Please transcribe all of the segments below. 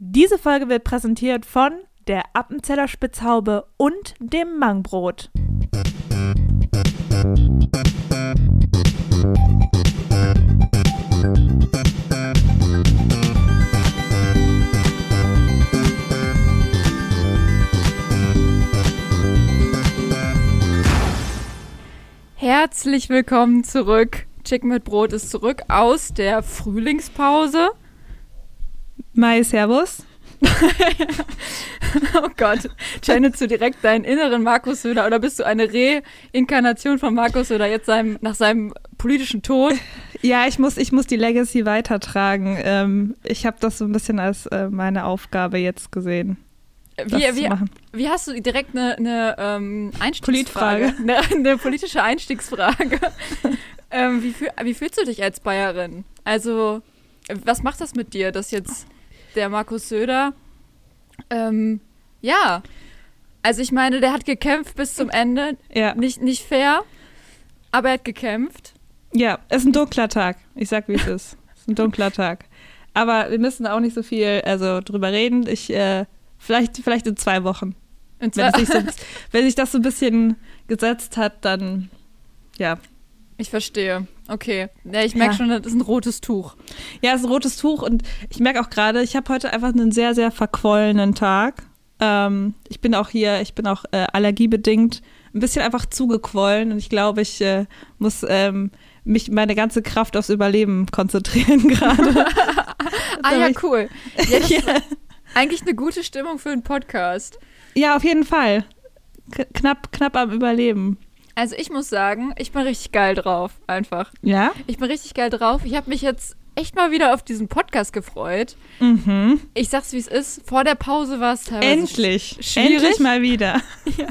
Diese Folge wird präsentiert von der Appenzeller Spitzhaube und dem Mangbrot. Herzlich willkommen zurück. Chicken mit Brot ist zurück aus der Frühlingspause. Mai, Servus. oh Gott, channelst du direkt deinen inneren Markus Söder oder bist du eine Reinkarnation von Markus Söder jetzt seinem, nach seinem politischen Tod? Ja, ich muss, ich muss die Legacy weitertragen. Ähm, ich habe das so ein bisschen als äh, meine Aufgabe jetzt gesehen. Wie, wie, wie, hast du direkt eine, eine ähm, Einstiegsfrage? Eine, eine, politische Einstiegsfrage. ähm, wie, fühl, wie fühlst du dich als Bayerin? Also, was macht das mit dir, dass jetzt der Markus Söder. Ähm, ja. Also ich meine, der hat gekämpft bis zum Ende. Ja. Nicht, nicht fair, aber er hat gekämpft. Ja, es ist ein dunkler Tag. Ich sag, wie es ist. Es ist ein dunkler Tag. Aber wir müssen auch nicht so viel also, drüber reden. Ich, äh, vielleicht, vielleicht in zwei Wochen. In zwei wenn, sich so, wenn sich das so ein bisschen gesetzt hat, dann ja, ich verstehe. Okay. Ja, ich merke ja. schon, das ist ein rotes Tuch. Ja, es ist ein rotes Tuch und ich merke auch gerade, ich habe heute einfach einen sehr, sehr verquollenen Tag. Ähm, ich bin auch hier, ich bin auch äh, allergiebedingt ein bisschen einfach zugequollen und ich glaube, ich äh, muss ähm, mich meine ganze Kraft aufs Überleben konzentrieren gerade. ah ja, cool. Ja, ja. eigentlich eine gute Stimmung für einen Podcast. Ja, auf jeden Fall. K knapp, knapp am Überleben. Also ich muss sagen, ich bin richtig geil drauf, einfach. Ja? Ich bin richtig geil drauf. Ich habe mich jetzt echt mal wieder auf diesen Podcast gefreut. Mhm. Ich sag's, wie es ist. Vor der Pause war es teilweise Endlich. Schwierig. Endlich mal wieder. Ja.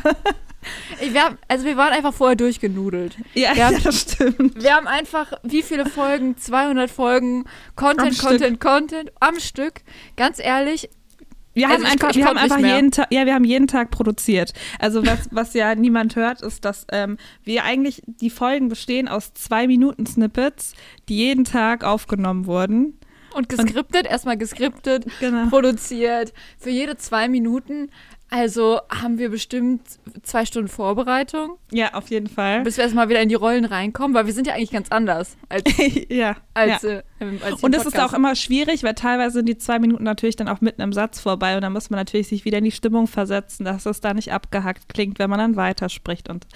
Ich, wir haben, also wir waren einfach vorher durchgenudelt. Ja, haben, ja, das stimmt. Wir haben einfach, wie viele Folgen? 200 Folgen, Content, am Content, Stück. Content am Stück. Ganz ehrlich, wir haben also einfach, wir haben einfach jeden Tag, ja, wir haben jeden Tag produziert. Also was, was ja niemand hört, ist, dass ähm, wir eigentlich die Folgen bestehen aus zwei Minuten Snippets, die jeden Tag aufgenommen wurden. Und geskriptet, erstmal geskriptet, genau. produziert. Für jede zwei Minuten also haben wir bestimmt zwei Stunden Vorbereitung. Ja, auf jeden Fall. Bis wir erstmal wieder in die Rollen reinkommen, weil wir sind ja eigentlich ganz anders als, ja, als, ja. Äh, als Und es ist auch immer schwierig, weil teilweise sind die zwei Minuten natürlich dann auch mitten im Satz vorbei und dann muss man natürlich sich wieder in die Stimmung versetzen, dass es da nicht abgehackt klingt, wenn man dann weiterspricht. Und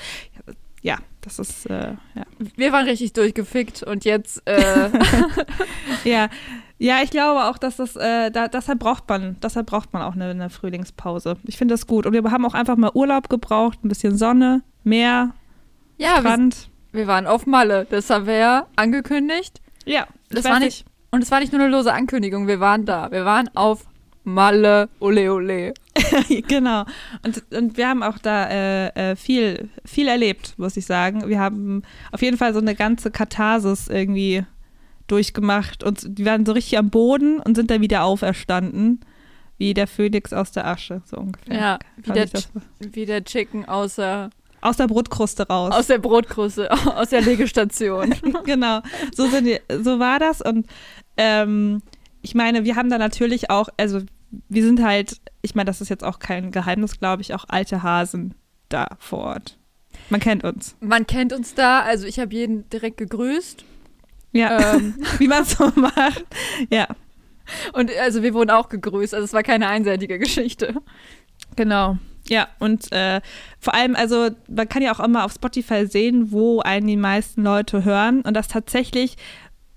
ja, das ist, äh, ja. Wir waren richtig durchgefickt und jetzt, äh ja. Ja, ich glaube auch, dass das, äh, da, deshalb braucht man, deshalb braucht man auch eine, eine Frühlingspause. Ich finde das gut. Und wir haben auch einfach mal Urlaub gebraucht, ein bisschen Sonne, Meer, ja, Strand. Wir, wir waren auf Malle, das haben wir ja angekündigt. Ja, das war nicht. Und es war nicht nur eine lose Ankündigung, wir waren da. Wir waren auf Malle, ole ole. genau. Und, und wir haben auch da äh, äh, viel, viel erlebt, muss ich sagen. Wir haben auf jeden Fall so eine ganze Katharsis irgendwie durchgemacht und die waren so richtig am Boden und sind dann wieder auferstanden. Wie der Phönix aus der Asche, so ungefähr. Ja, wie der, wie der Chicken aus der aus der Brotkruste raus. Aus der Brotkruste, aus der Legestation. genau, so, sind die, so war das. Und ähm, ich meine, wir haben da natürlich auch, also wir sind halt, ich meine, das ist jetzt auch kein Geheimnis, glaube ich, auch alte Hasen da vor Ort. Man kennt uns. Man kennt uns da, also ich habe jeden direkt gegrüßt. Ja, ähm. wie man es so macht. Ja. Und also wir wurden auch gegrüßt, also es war keine einseitige Geschichte. Genau. Ja, und äh, vor allem, also man kann ja auch immer auf Spotify sehen, wo einen die meisten Leute hören. Und das tatsächlich,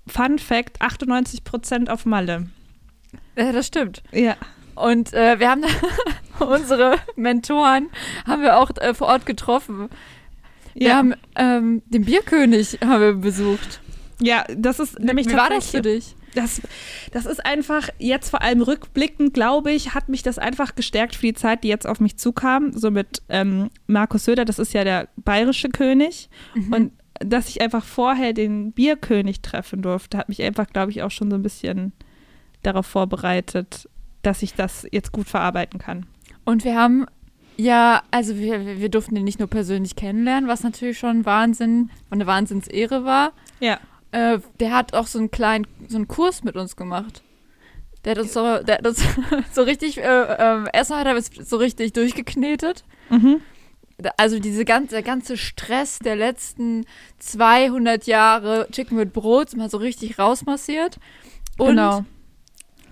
Fun Fact, 98 Prozent auf Malle. Ja, das stimmt. Ja. Und äh, wir haben unsere Mentoren haben wir auch äh, vor Ort getroffen. Wir ja. haben ähm, den Bierkönig haben wir besucht. Ja, das ist nämlich Wie war das für dich? Das, das ist einfach, jetzt vor allem rückblickend, glaube ich, hat mich das einfach gestärkt für die Zeit, die jetzt auf mich zukam. So mit ähm, Markus Söder, das ist ja der bayerische König. Mhm. Und dass ich einfach vorher den Bierkönig treffen durfte, hat mich einfach, glaube ich, auch schon so ein bisschen darauf vorbereitet, dass ich das jetzt gut verarbeiten kann. Und wir haben ja, also wir, wir durften ihn nicht nur persönlich kennenlernen, was natürlich schon Wahnsinn und eine Wahnsinnsehre war. Ja. Äh, der hat auch so einen kleinen, so einen Kurs mit uns gemacht. Der hat uns so, der hat uns so richtig, äh, äh, erstmal hat er so richtig durchgeknetet. Mhm. Also diese ganze, der ganze Stress der letzten 200 Jahre Chicken mit Brot mal so richtig rausmassiert. Und genau.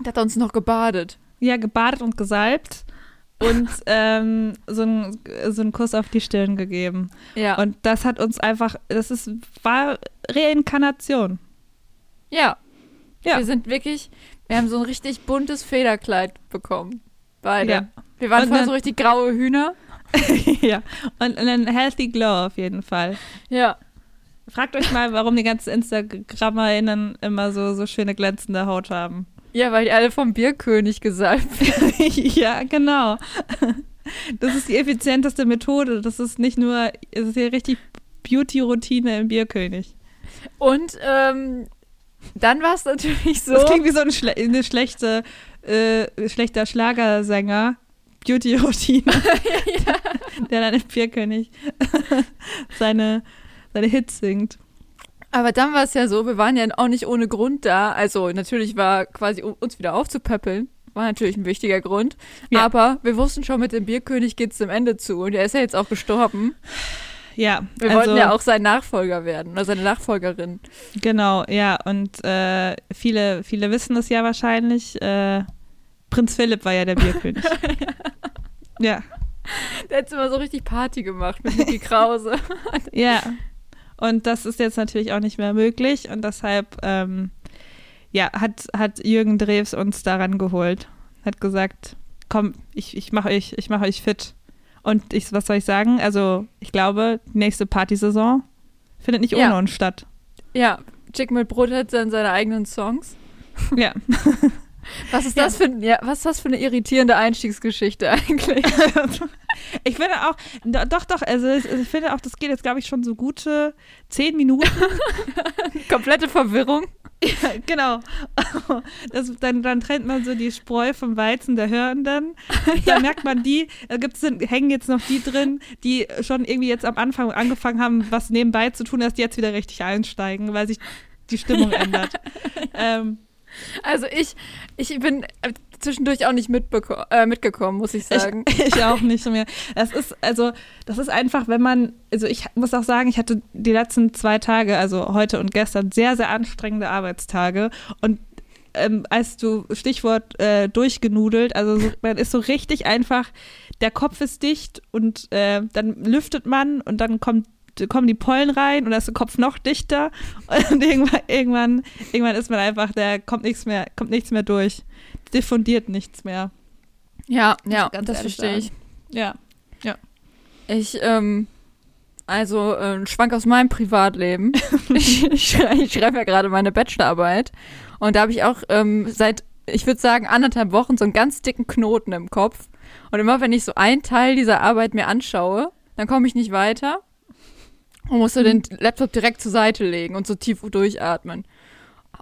der hat uns noch gebadet. Ja, gebadet und gesalbt und ähm, so, ein, so einen Kuss auf die Stirn gegeben. Ja. Und das hat uns einfach, das ist, war Reinkarnation. Ja. Ja. Wir sind wirklich, wir haben so ein richtig buntes Federkleid bekommen. Beide. Ja. Wir waren vorher so richtig graue Hühner. ja. Und, und ein healthy glow auf jeden Fall. Ja. Fragt euch mal, warum die ganzen InstagrammerInnen immer so, so schöne glänzende Haut haben. Ja, weil die alle vom Bierkönig gesalbt werden. ja, genau. Das ist die effizienteste Methode. Das ist nicht nur, es ist ja richtig Beauty-Routine im Bierkönig. Und ähm, dann war es natürlich so. Das klingt wie so ein Schle eine schlechte, äh, schlechter Schlagersänger. Beauty-Routine. ja. Der dann im Bierkönig seine, seine Hits singt. Aber dann war es ja so, wir waren ja auch nicht ohne Grund da. Also natürlich war quasi, um uns wieder aufzupöppeln, war natürlich ein wichtiger Grund. Ja. Aber wir wussten schon, mit dem Bierkönig geht es zum Ende zu. Und er ist ja jetzt auch gestorben. Ja. Wir also, wollten ja auch sein Nachfolger werden oder seine Nachfolgerin. Genau, ja. Und äh, viele, viele wissen das ja wahrscheinlich. Äh, Prinz Philipp war ja der Bierkönig. ja. Der hat immer so richtig Party gemacht mit Niki Krause. ja. Und das ist jetzt natürlich auch nicht mehr möglich. Und deshalb, ähm, ja, hat, hat Jürgen Drews uns daran geholt. Hat gesagt, komm, ich, ich mache euch, ich mach euch fit. Und ich, was soll ich sagen? Also, ich glaube, die nächste Partysaison findet nicht ohne uns statt. Ja, Chick mit Brot hat dann seine eigenen Songs. Ja. Was ist das ja. für ja, was ist das für eine irritierende Einstiegsgeschichte eigentlich? ich finde auch, doch, doch, also ich finde auch, das geht jetzt, glaube ich, schon so gute zehn Minuten. Komplette Verwirrung. Ja, genau. Das, dann, dann trennt man so die Spreu vom Weizen der Hörenden. Da ja. merkt man die, da gibt's, hängen jetzt noch die drin, die schon irgendwie jetzt am Anfang angefangen haben, was nebenbei zu tun, dass die jetzt wieder richtig einsteigen, weil sich die Stimmung ändert. Ähm, also ich, ich bin zwischendurch auch nicht äh, mitgekommen, muss ich sagen. Ich, ich, auch nicht mehr. Das ist, also, das ist einfach, wenn man, also ich muss auch sagen, ich hatte die letzten zwei Tage, also heute und gestern, sehr, sehr anstrengende Arbeitstage. Und ähm, als du Stichwort äh, durchgenudelt, also so, man ist so richtig einfach, der Kopf ist dicht und äh, dann lüftet man und dann kommt kommen die Pollen rein und da ist der Kopf noch dichter und irgendwann, irgendwann, irgendwann ist man einfach, der kommt nichts mehr, kommt nichts mehr durch. Diffundiert nichts mehr. Ja, ja, das verstehe ich. Ja, ja. Ich, ähm, also äh, Schwank aus meinem Privatleben. ich, ich, schreibe, ich schreibe ja gerade meine Bachelorarbeit und da habe ich auch ähm, seit, ich würde sagen, anderthalb Wochen so einen ganz dicken Knoten im Kopf. Und immer wenn ich so einen Teil dieser Arbeit mir anschaue, dann komme ich nicht weiter. Und musste mhm. den Laptop direkt zur Seite legen und so tief durchatmen.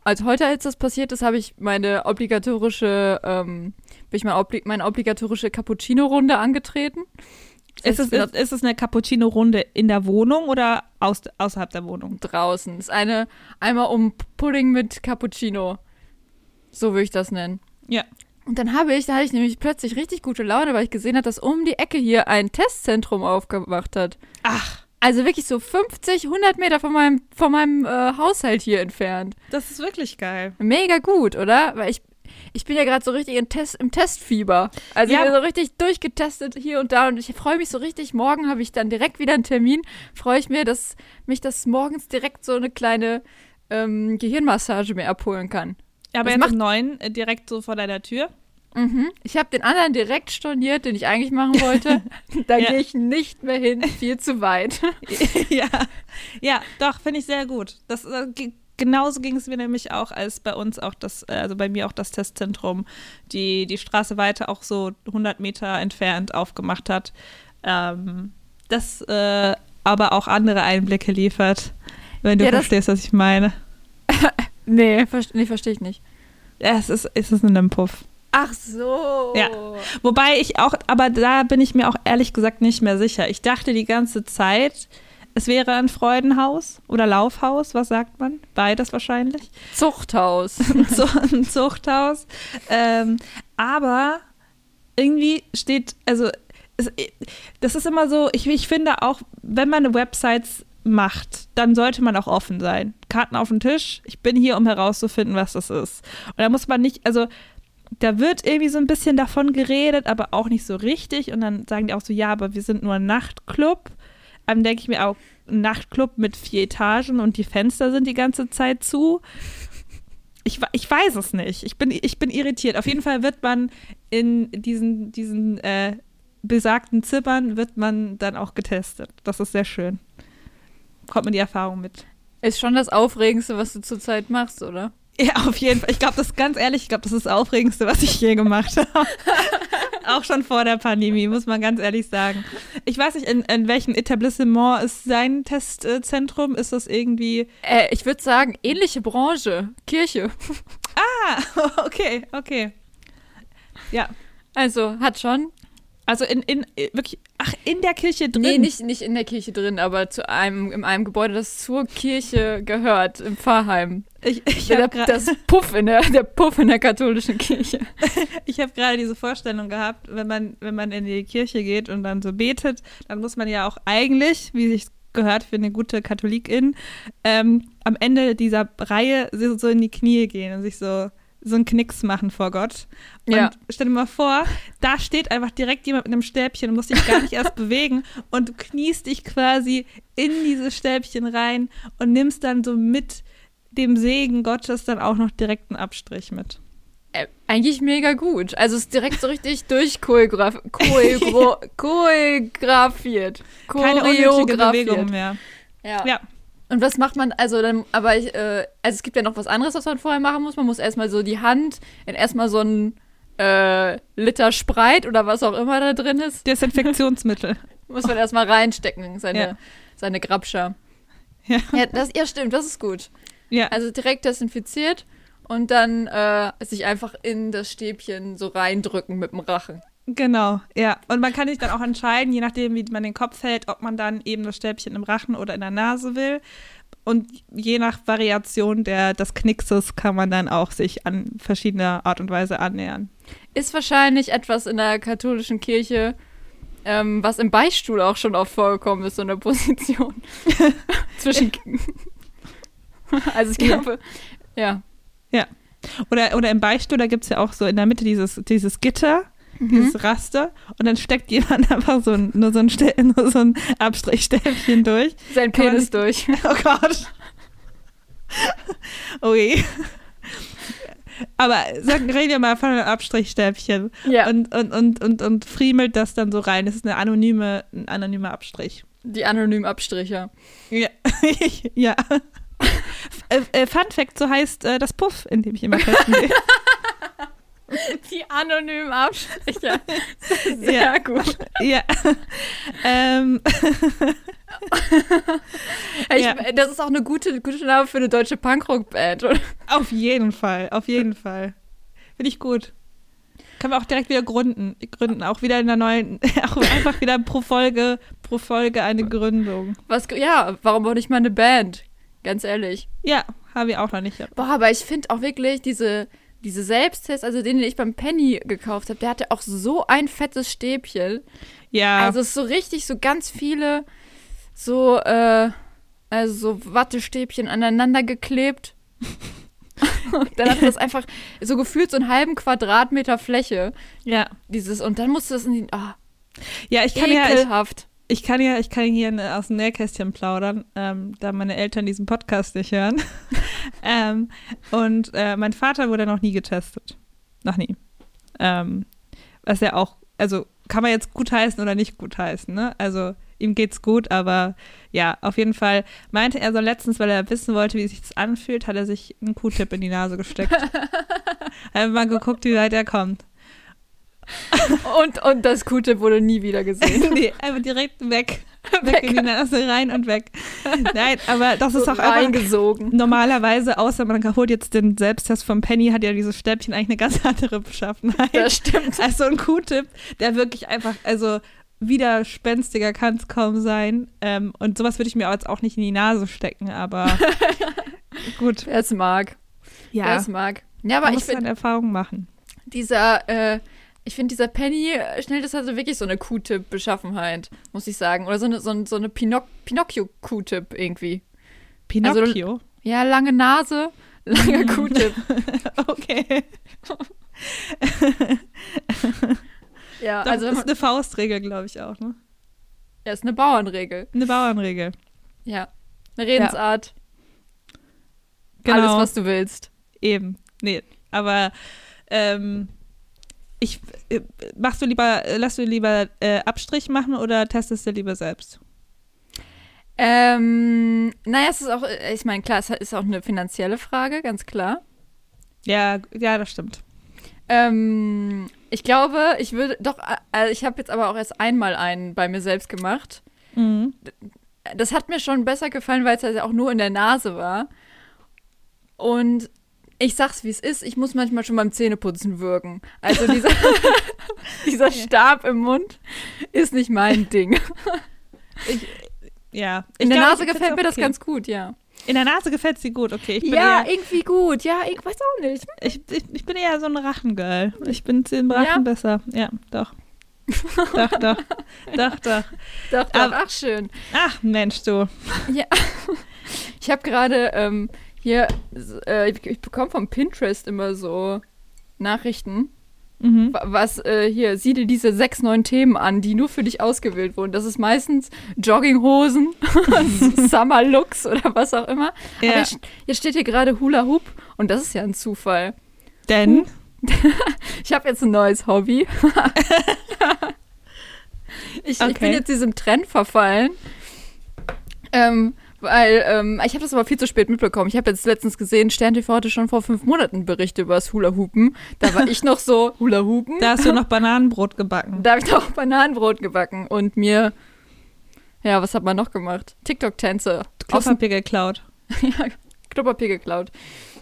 Als heute, als das passiert ist, habe ich meine obligatorische, ähm, bin ich mein meine obligatorische Cappuccino-Runde angetreten. Ist es, ist, ist es eine Cappuccino-Runde in der Wohnung oder aus, außerhalb der Wohnung? Draußen. Das ist eine einmal um Pudding mit Cappuccino. So würde ich das nennen. Ja. Und dann habe ich, da hatte ich nämlich plötzlich richtig gute Laune, weil ich gesehen habe, dass um die Ecke hier ein Testzentrum aufgemacht hat. Ach. Also wirklich so 50, 100 Meter von meinem, von meinem äh, Haushalt hier entfernt. Das ist wirklich geil. Mega gut, oder? Weil ich, ich bin ja gerade so richtig im, Test, im Testfieber. Also ja. ich bin so richtig durchgetestet hier und da und ich freue mich so richtig. Morgen habe ich dann direkt wieder einen Termin. Freue ich mir, dass mich das morgens direkt so eine kleine ähm, Gehirnmassage mir abholen kann. Ja, aber das jetzt macht neun äh, direkt so vor deiner Tür. Mhm. Ich habe den anderen direkt storniert, den ich eigentlich machen wollte. da ja. gehe ich nicht mehr hin, viel zu weit. ja, ja, doch, finde ich sehr gut. Das, äh, genauso ging es mir nämlich auch, als bei uns auch das, äh, also bei mir auch das Testzentrum, die die Straße weiter auch so 100 Meter entfernt aufgemacht hat. Ähm, das äh, aber auch andere Einblicke liefert, wenn du ja, verstehst, was ich meine. nee, ver nee verstehe ich nicht. Ja, es ist, es ist ein Puff. Ach so. Ja. Wobei ich auch, aber da bin ich mir auch ehrlich gesagt nicht mehr sicher. Ich dachte die ganze Zeit, es wäre ein Freudenhaus oder Laufhaus, was sagt man? Beides wahrscheinlich. Zuchthaus. ein Zuchthaus. Ähm, aber irgendwie steht, also es, das ist immer so, ich, ich finde auch, wenn man Websites macht, dann sollte man auch offen sein. Karten auf den Tisch, ich bin hier, um herauszufinden, was das ist. Und da muss man nicht, also da wird irgendwie so ein bisschen davon geredet, aber auch nicht so richtig. Und dann sagen die auch so, ja, aber wir sind nur ein Nachtclub. Dann denke ich mir auch, ein Nachtclub mit vier Etagen und die Fenster sind die ganze Zeit zu. Ich, ich weiß es nicht. Ich bin, ich bin irritiert. Auf jeden Fall wird man in diesen, diesen äh, besagten Zimmern wird man dann auch getestet. Das ist sehr schön. Kommt mir die Erfahrung mit. Ist schon das Aufregendste, was du zurzeit machst, oder? Ja, auf jeden Fall. Ich glaube, das ganz ehrlich, ich glaube, das ist das Aufregendste, was ich je gemacht habe. Auch schon vor der Pandemie, muss man ganz ehrlich sagen. Ich weiß nicht, in, in welchem Etablissement ist sein Testzentrum? Ist das irgendwie. Äh, ich würde sagen, ähnliche Branche. Kirche. Ah, okay, okay. Ja. Also hat schon also in, in wirklich, ach, in der Kirche drin? Nee, nicht, nicht in der Kirche drin, aber zu einem, in einem Gebäude, das zur Kirche gehört, im Pfarrheim. Ich, ich der, das Puff in der, der Puff in der katholischen Kirche. ich habe gerade diese Vorstellung gehabt, wenn man, wenn man in die Kirche geht und dann so betet, dann muss man ja auch eigentlich, wie sich gehört für eine gute Katholikin, ähm, am Ende dieser Reihe so in die Knie gehen und sich so so einen Knicks machen vor Gott. Und ja. stell dir mal vor, da steht einfach direkt jemand mit einem Stäbchen und muss dich gar nicht erst bewegen und du kniest dich quasi in dieses Stäbchen rein und nimmst dann so mit dem Segen Gottes dann auch noch direkt einen Abstrich mit. Äh, eigentlich mega gut. Also es ist direkt so richtig durchchoreografiert. choreografiert. Keine unnötige Bewegung mehr. Ja. ja. Und was macht man, also dann, aber ich, äh, also es gibt ja noch was anderes, was man vorher machen muss. Man muss erstmal so die Hand in erstmal so ein äh, Liter Spreit oder was auch immer da drin ist. Desinfektionsmittel. muss man erstmal reinstecken, seine, ja. seine Grabscher. Ja. ja, das, ja, stimmt, das ist gut. Ja. Also direkt desinfiziert und dann äh, sich einfach in das Stäbchen so reindrücken mit dem Rachen. Genau, ja. Und man kann sich dann auch entscheiden, je nachdem, wie man den Kopf hält, ob man dann eben das Stäbchen im Rachen oder in der Nase will. Und je nach Variation der, des Knickses kann man dann auch sich an verschiedene Art und Weise annähern. Ist wahrscheinlich etwas in der katholischen Kirche, ähm, was im Beichtstuhl auch schon oft vorgekommen ist, so eine Position. Zwischen. also ich glaube, ja. ja. Oder, oder im Beichtstuhl, da gibt es ja auch so in der Mitte dieses, dieses Gitter mhm. dieses Raster und dann steckt jemand einfach so ein, nur, so ein nur so ein Abstrichstäbchen durch. Sein Penis durch. Oh Gott. Ui. Aber sagen, reden wir mal von einem Abstrichstäbchen. Ja. Und, und, und, und, und friemelt das dann so rein. Das ist eine anonyme, ein anonymer Abstrich. Die anonymen Abstriche. Ja. ja. Äh, äh, Fun Fact, so heißt äh, das Puff, in dem ich immer testen gehe. Die anonymen Abstriche. Sehr ja. gut. Ja. ähm. ich, ja. Das ist auch eine gute, gute Name für eine deutsche Punkrock-Band, oder? Auf jeden Fall, auf jeden Fall. Finde ich gut. Können wir auch direkt wieder gründen. Gründen, auch wieder in der neuen, auch einfach wieder pro Folge, pro Folge eine Gründung. Was, ja, warum auch nicht mal eine Band? Ganz ehrlich. Ja, habe ich auch noch nicht. Boah, aber ich finde auch wirklich diese, diese Selbsttests, also den, den ich beim Penny gekauft habe, der hatte auch so ein fettes Stäbchen. Ja. Also es ist so richtig, so ganz viele so, äh, also so Wattestäbchen aneinander geklebt. dann hatte das einfach so gefühlt so einen halben Quadratmeter Fläche. Ja. Dieses, und dann musste das in die, oh, ja, ich kann ekelhaft. ja, ich kann ja, ich kann hier aus dem Nähkästchen plaudern, ähm, da meine Eltern diesen Podcast nicht hören. ähm, und äh, mein Vater wurde noch nie getestet. Noch nie. Ähm, was ja auch, also kann man jetzt gut heißen oder nicht gut heißen, ne? Also ihm geht's gut, aber ja, auf jeden Fall meinte er so letztens, weil er wissen wollte, wie sich das anfühlt, hat er sich einen Q-Tip in die Nase gesteckt. Einfach mal geguckt, wie weit er kommt. und, und das Q-Tip wurde nie wieder gesehen. nee, einfach direkt weg. Weg, in die Nase rein und weg. Nein, aber das ist auch einfach eingesogen. Normalerweise, außer man holt jetzt den Selbsttest vom Penny, hat ja dieses Stäbchen eigentlich eine ganz andere Beschaffenheit. Das stimmt. Also ein Q-Tip, der wirklich einfach, also widerspenstiger kann es kaum sein. Ähm, und sowas würde ich mir jetzt auch nicht in die Nase stecken, aber gut. Wer es mag. Ja. Wer es mag. Ja, aber Man ich finde. Erfahrung machen. Dieser, äh, ich finde, dieser Penny schnell, das hatte wirklich so eine Q-Tip-Beschaffenheit, muss ich sagen. Oder so eine, so, eine, so eine Pinoc Pinocchio-Q-Tip irgendwie. Pinocchio? Also, ja, lange Nase, langer Q-Tip. okay. ja, also. Das ist eine Faustregel, glaube ich auch, ne? Ja, ist eine Bauernregel. Eine Bauernregel. Ja. Eine Redensart. Ja. Genau. Alles, was du willst. Eben. Nee, aber ähm, ich, äh, machst du lieber, äh, lass du lieber äh, Abstrich machen oder testest du lieber selbst? Ähm, naja, es ist auch, äh, ich meine, klar, es ist auch eine finanzielle Frage, ganz klar. Ja, ja, das stimmt. Ähm, ich glaube, ich würde doch, also ich habe jetzt aber auch erst einmal einen bei mir selbst gemacht. Mhm. Das hat mir schon besser gefallen, weil es halt auch nur in der Nase war. Und ich sag's wie es ist, ich muss manchmal schon beim Zähneputzen wirken. Also dieser, dieser Stab im Mund ist nicht mein Ding. Ich, ja. In der Nase gefällt mir das ganz gut, ja. In der Nase gefällt sie gut, okay. ja, eher, irgendwie gut. Ja, ich weiß auch nicht. Ich, ich, ich bin eher so ein Rachengirl. Ich bin den Rachen ja? besser. Ja, doch. doch, doch. Doch, doch. Doch, doch. ach, schön. Ach, Mensch, du. Ja. Ich habe gerade ähm, hier, äh, ich, ich bekomme vom Pinterest immer so Nachrichten. Mhm. Was äh, hier, sieh dir diese sechs neuen Themen an, die nur für dich ausgewählt wurden. Das ist meistens Jogginghosen, Summer Looks oder was auch immer. Ja. Aber jetzt, steht hier gerade Hula Hoop und das ist ja ein Zufall. Denn? ich habe jetzt ein neues Hobby. ich, okay. ich, bin jetzt diesem Trend verfallen. Ähm, weil ähm, ich habe das aber viel zu spät mitbekommen. Ich habe jetzt letztens gesehen, Stern TV hatte schon vor fünf Monaten Berichte über das Hula-Hoopen. Da war ich noch so, Hula-Hoopen. Da hast du noch Bananenbrot gebacken. Da habe ich noch Bananenbrot gebacken und mir, ja, was hat man noch gemacht? TikTok-Tänze. Klopapier geklaut. ja, Klopapier geklaut.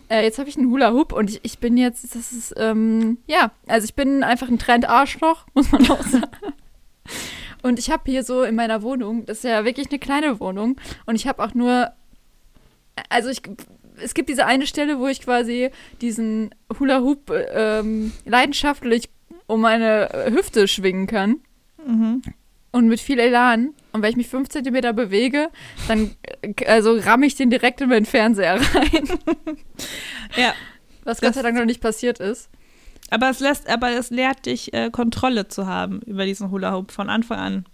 Äh, jetzt habe ich einen Hula-Hoop und ich, ich bin jetzt, das ist, ähm, ja, also ich bin einfach ein Trend-Arschloch, muss man auch sagen. Und ich habe hier so in meiner Wohnung, das ist ja wirklich eine kleine Wohnung, und ich habe auch nur, also ich, es gibt diese eine Stelle, wo ich quasi diesen Hula Hoop ähm, leidenschaftlich um meine Hüfte schwingen kann. Mhm. Und mit viel Elan. Und wenn ich mich fünf Zentimeter bewege, dann also ramme ich den direkt in meinen Fernseher rein. ja. Was Gott sei Dank noch nicht passiert ist. Aber es lässt, aber es lehrt dich, äh, Kontrolle zu haben über diesen Hula Hoop von Anfang an.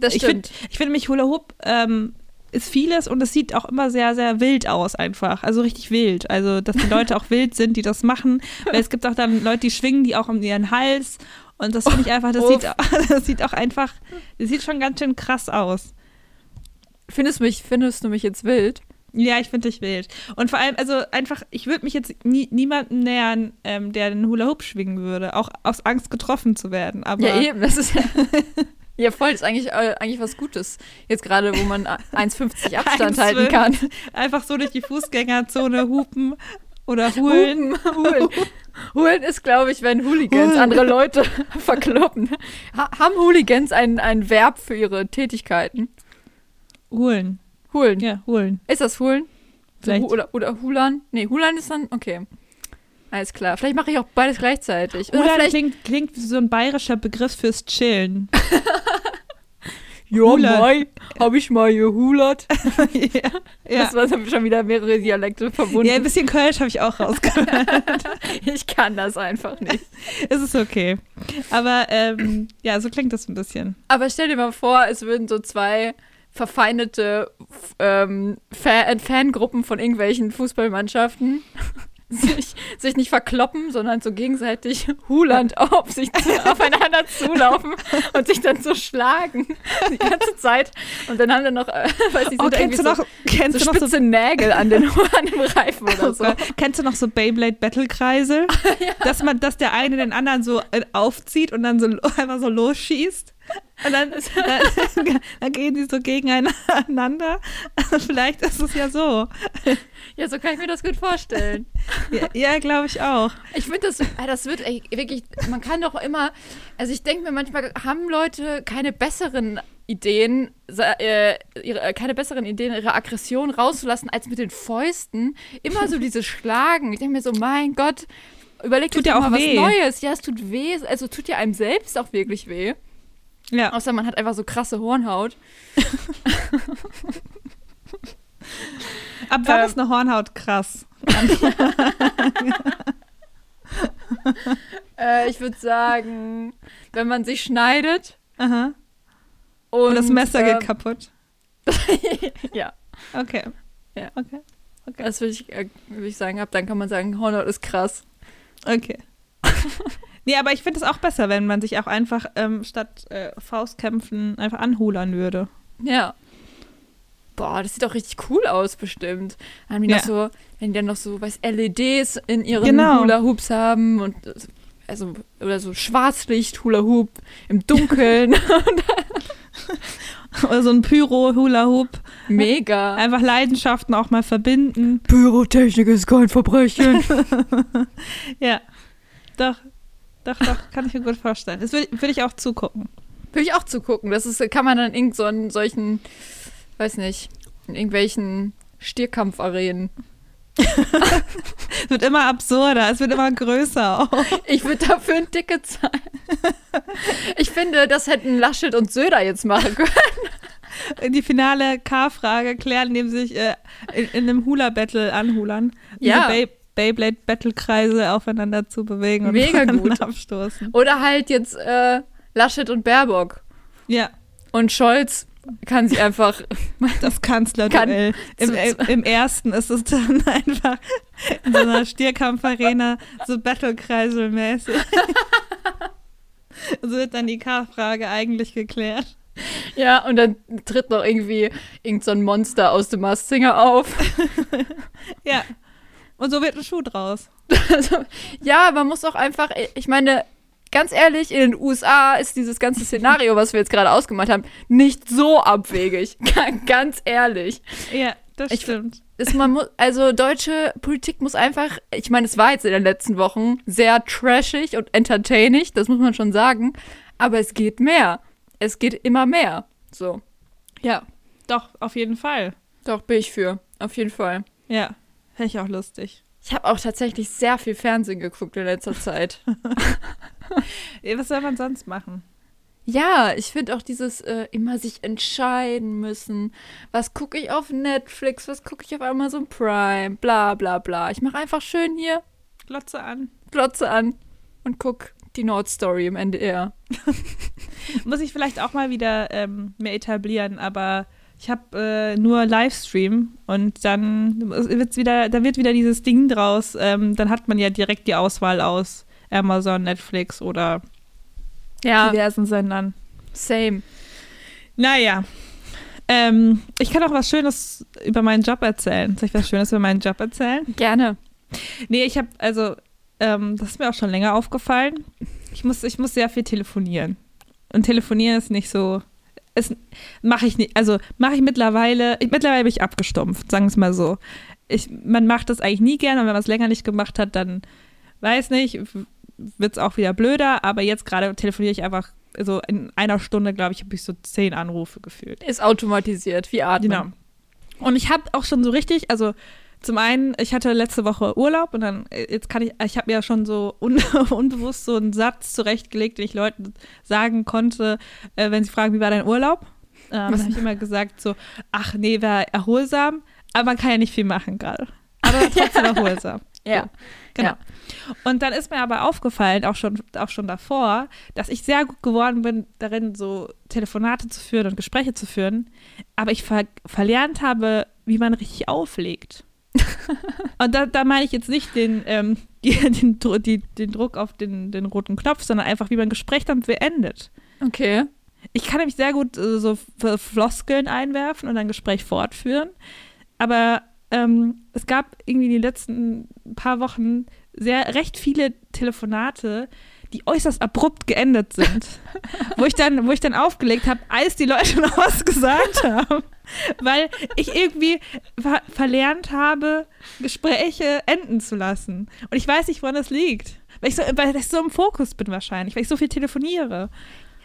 Das ich stimmt. Find, ich finde mich Hula Hoop ähm, ist vieles und es sieht auch immer sehr, sehr wild aus einfach. Also richtig wild. Also, dass die Leute auch wild sind, die das machen. Weil es gibt auch dann Leute, die schwingen die auch um ihren Hals. Und das finde ich einfach, das sieht, das sieht auch einfach, das sieht schon ganz schön krass aus. Findest, mich, findest du mich jetzt wild? Ja, ich finde dich wild. Und vor allem, also einfach, ich würde mich jetzt nie, niemandem nähern, ähm, der den Hula Hoop schwingen würde, auch aus Angst getroffen zu werden. Aber ja, eben, das ist ja. ja, voll, ist eigentlich, äh, eigentlich was Gutes. Jetzt gerade, wo man 1,50 Abstand halten kann. Einfach so durch die Fußgängerzone hupen oder hulen. Hupen, hulen. Hulen ist, glaube ich, wenn Hooligans Hulen. andere Leute verkloppen. Ha haben Hooligans ein, ein Verb für ihre Tätigkeiten? Hulen. Hulen. Ja, Hulen. Ist das Hulen? Vielleicht. So, oder, oder Hulan? Nee, Hulan ist dann, okay. Alles klar. Vielleicht mache ich auch beides gleichzeitig. Oder, oder vielleicht klingt, klingt wie so ein bayerischer Begriff fürs Chillen. ja, Mai, habe ich mal gehulert. ja, ja. Das war schon wieder mehrere Dialekte verbunden. Ja, ein bisschen Kölsch habe ich auch rausgehört. ich kann das einfach nicht. es ist okay. Aber ähm, ja, so klingt das ein bisschen. Aber stell dir mal vor, es würden so zwei verfeindete ähm, Fan Fangruppen von irgendwelchen Fußballmannschaften sich, sich nicht verkloppen, sondern so gegenseitig huland auf sich zu, aufeinander zulaufen und sich dann so schlagen die ganze Zeit. Und dann haben wir noch, äh, weiß ich, oh, kennst du noch, so, kennst so du noch so Nägel an den, an dem Reifen oder oh so. Kennst du noch so Beyblade Battle Kreisel? ja. Dass man, dass der eine den anderen so äh, aufzieht und dann so einmal so losschießt? Und dann, dann, dann, gehen die so gegeneinander. Vielleicht ist es ja so. Ja, so kann ich mir das gut vorstellen. Ja, ja glaube ich auch. Ich finde, das, ah, das wird ey, wirklich, man kann doch immer, also ich denke mir manchmal, haben Leute keine besseren Ideen, äh, ihre, äh, keine besseren Ideen, ihre Aggression rauszulassen, als mit den Fäusten. Immer so dieses Schlagen. Ich denke mir so, mein Gott, überleg tut dir auch mal weh. was Neues. Ja, es tut weh. Also tut ja einem selbst auch wirklich weh. Ja. Außer man hat einfach so krasse Hornhaut. Ab wann ähm, ist eine Hornhaut krass? äh, ich würde sagen, wenn man sich schneidet. Und, und das Messer ähm, geht kaputt. ja. Okay. Ja. Okay. okay. Das würde ich, äh, würd ich sagen, ab dann kann man sagen, Hornhaut ist krass. Okay. nee, aber ich finde es auch besser, wenn man sich auch einfach ähm, statt äh, Faustkämpfen einfach anhulern würde. Ja. Boah, das sieht doch richtig cool aus, bestimmt. Haben die ja. noch so, wenn die dann noch so, weiß, LEDs in ihren genau. Hula-Hoops haben und also, oder so Schwarzlicht-Hula-Hoop im Dunkeln. oder so ein Pyro-Hula-Hoop. Mega. Einfach Leidenschaften auch mal verbinden. Pyrotechnik ist kein Verbrechen. ja. Doch, doch, doch, kann ich mir gut vorstellen. Das würde würd ich auch zugucken. Würde ich auch zugucken. Das ist, kann man dann in so einen solchen, weiß nicht, in irgendwelchen Stierkampfarenen. es wird immer absurder, es wird immer größer auch. Ich würde dafür ein Ticket zahlen. Ich finde, das hätten Laschet und Söder jetzt machen können. Die finale K-Frage klären, indem sie sich äh, in, in, einem Hula-Battle anhulern. Ja. Bay Beyblade-Battle-Kreise aufeinander zu bewegen und Mega gut. abstoßen. Oder halt jetzt äh, Laschet und Baerbock. Ja. Und Scholz kann sie einfach. Das Kanzlerduell. Im, Im ersten ist es dann einfach in so einer Stierkampfarena so Battle-Kreisel-mäßig. so wird dann die K-Frage eigentlich geklärt. Ja, und dann tritt noch irgendwie irgend so ein Monster aus dem Mastsinger auf. ja. Und so wird ein Schuh draus. Also, ja, man muss auch einfach, ich meine, ganz ehrlich, in den USA ist dieses ganze Szenario, was wir jetzt gerade ausgemacht haben, nicht so abwegig. ganz ehrlich. Ja, das ich, stimmt. Ist, man muss, also deutsche Politik muss einfach, ich meine, es war jetzt in den letzten Wochen sehr trashig und entertaining, das muss man schon sagen, aber es geht mehr. Es geht immer mehr. So. Ja, doch, auf jeden Fall. Doch, bin ich für. Auf jeden Fall. Ja, Fände ich auch lustig. Ich habe auch tatsächlich sehr viel Fernsehen geguckt in letzter Zeit. Was soll man sonst machen? Ja, ich finde auch dieses äh, immer sich entscheiden müssen. Was gucke ich auf Netflix? Was gucke ich auf Amazon Prime? Bla bla bla. Ich mache einfach schön hier. Glotze an. Glotze an. Und guck die Nordstory im NDR. Muss ich vielleicht auch mal wieder ähm, mehr etablieren, aber ich habe äh, nur Livestream und dann wird's wieder, da wird wieder dieses Ding draus. Ähm, dann hat man ja direkt die Auswahl aus Amazon, Netflix oder ja. diversen Sendern. Same. Naja. Ähm, ich kann auch was Schönes über meinen Job erzählen. Soll ich was Schönes über meinen Job erzählen? Gerne. Nee, ich habe, also, ähm, das ist mir auch schon länger aufgefallen. Ich muss, ich muss sehr viel telefonieren. Und telefonieren ist nicht so es mache ich nicht, also mache ich mittlerweile, ich, mittlerweile bin ich abgestumpft, sagen wir es mal so. Ich, man macht das eigentlich nie gerne und wenn man es länger nicht gemacht hat, dann weiß nicht, wird es auch wieder blöder, aber jetzt gerade telefoniere ich einfach, so in einer Stunde, glaube ich, habe ich so zehn Anrufe gefühlt. Ist automatisiert, wie Atmen. Genau. Und ich habe auch schon so richtig, also zum einen, ich hatte letzte Woche Urlaub und dann, äh, jetzt kann ich, ich habe mir ja schon so un, unbewusst so einen Satz zurechtgelegt, den ich Leuten sagen konnte, äh, wenn sie fragen, wie war dein Urlaub? Ähm, dann habe ich immer gesagt so, ach nee, war erholsam, aber man kann ja nicht viel machen gerade. Aber trotzdem erholsam. ja. So, genau. Ja. Und dann ist mir aber aufgefallen, auch schon, auch schon davor, dass ich sehr gut geworden bin, darin so Telefonate zu führen und Gespräche zu führen, aber ich ver verlernt habe, wie man richtig auflegt. Und da, da meine ich jetzt nicht den, ähm, die, den, die, den Druck auf den, den roten Knopf, sondern einfach, wie man ein Gespräch dann beendet. Okay. Ich kann nämlich sehr gut äh, so Floskeln einwerfen und ein Gespräch fortführen. Aber ähm, es gab irgendwie in den letzten paar Wochen sehr recht viele Telefonate, die die äußerst abrupt geendet sind. wo ich dann, wo ich dann aufgelegt habe, als die Leute noch was gesagt haben. Weil ich irgendwie ver verlernt habe, Gespräche enden zu lassen. Und ich weiß nicht, woran das liegt. Weil ich, so, weil ich so im Fokus bin wahrscheinlich, weil ich so viel telefoniere.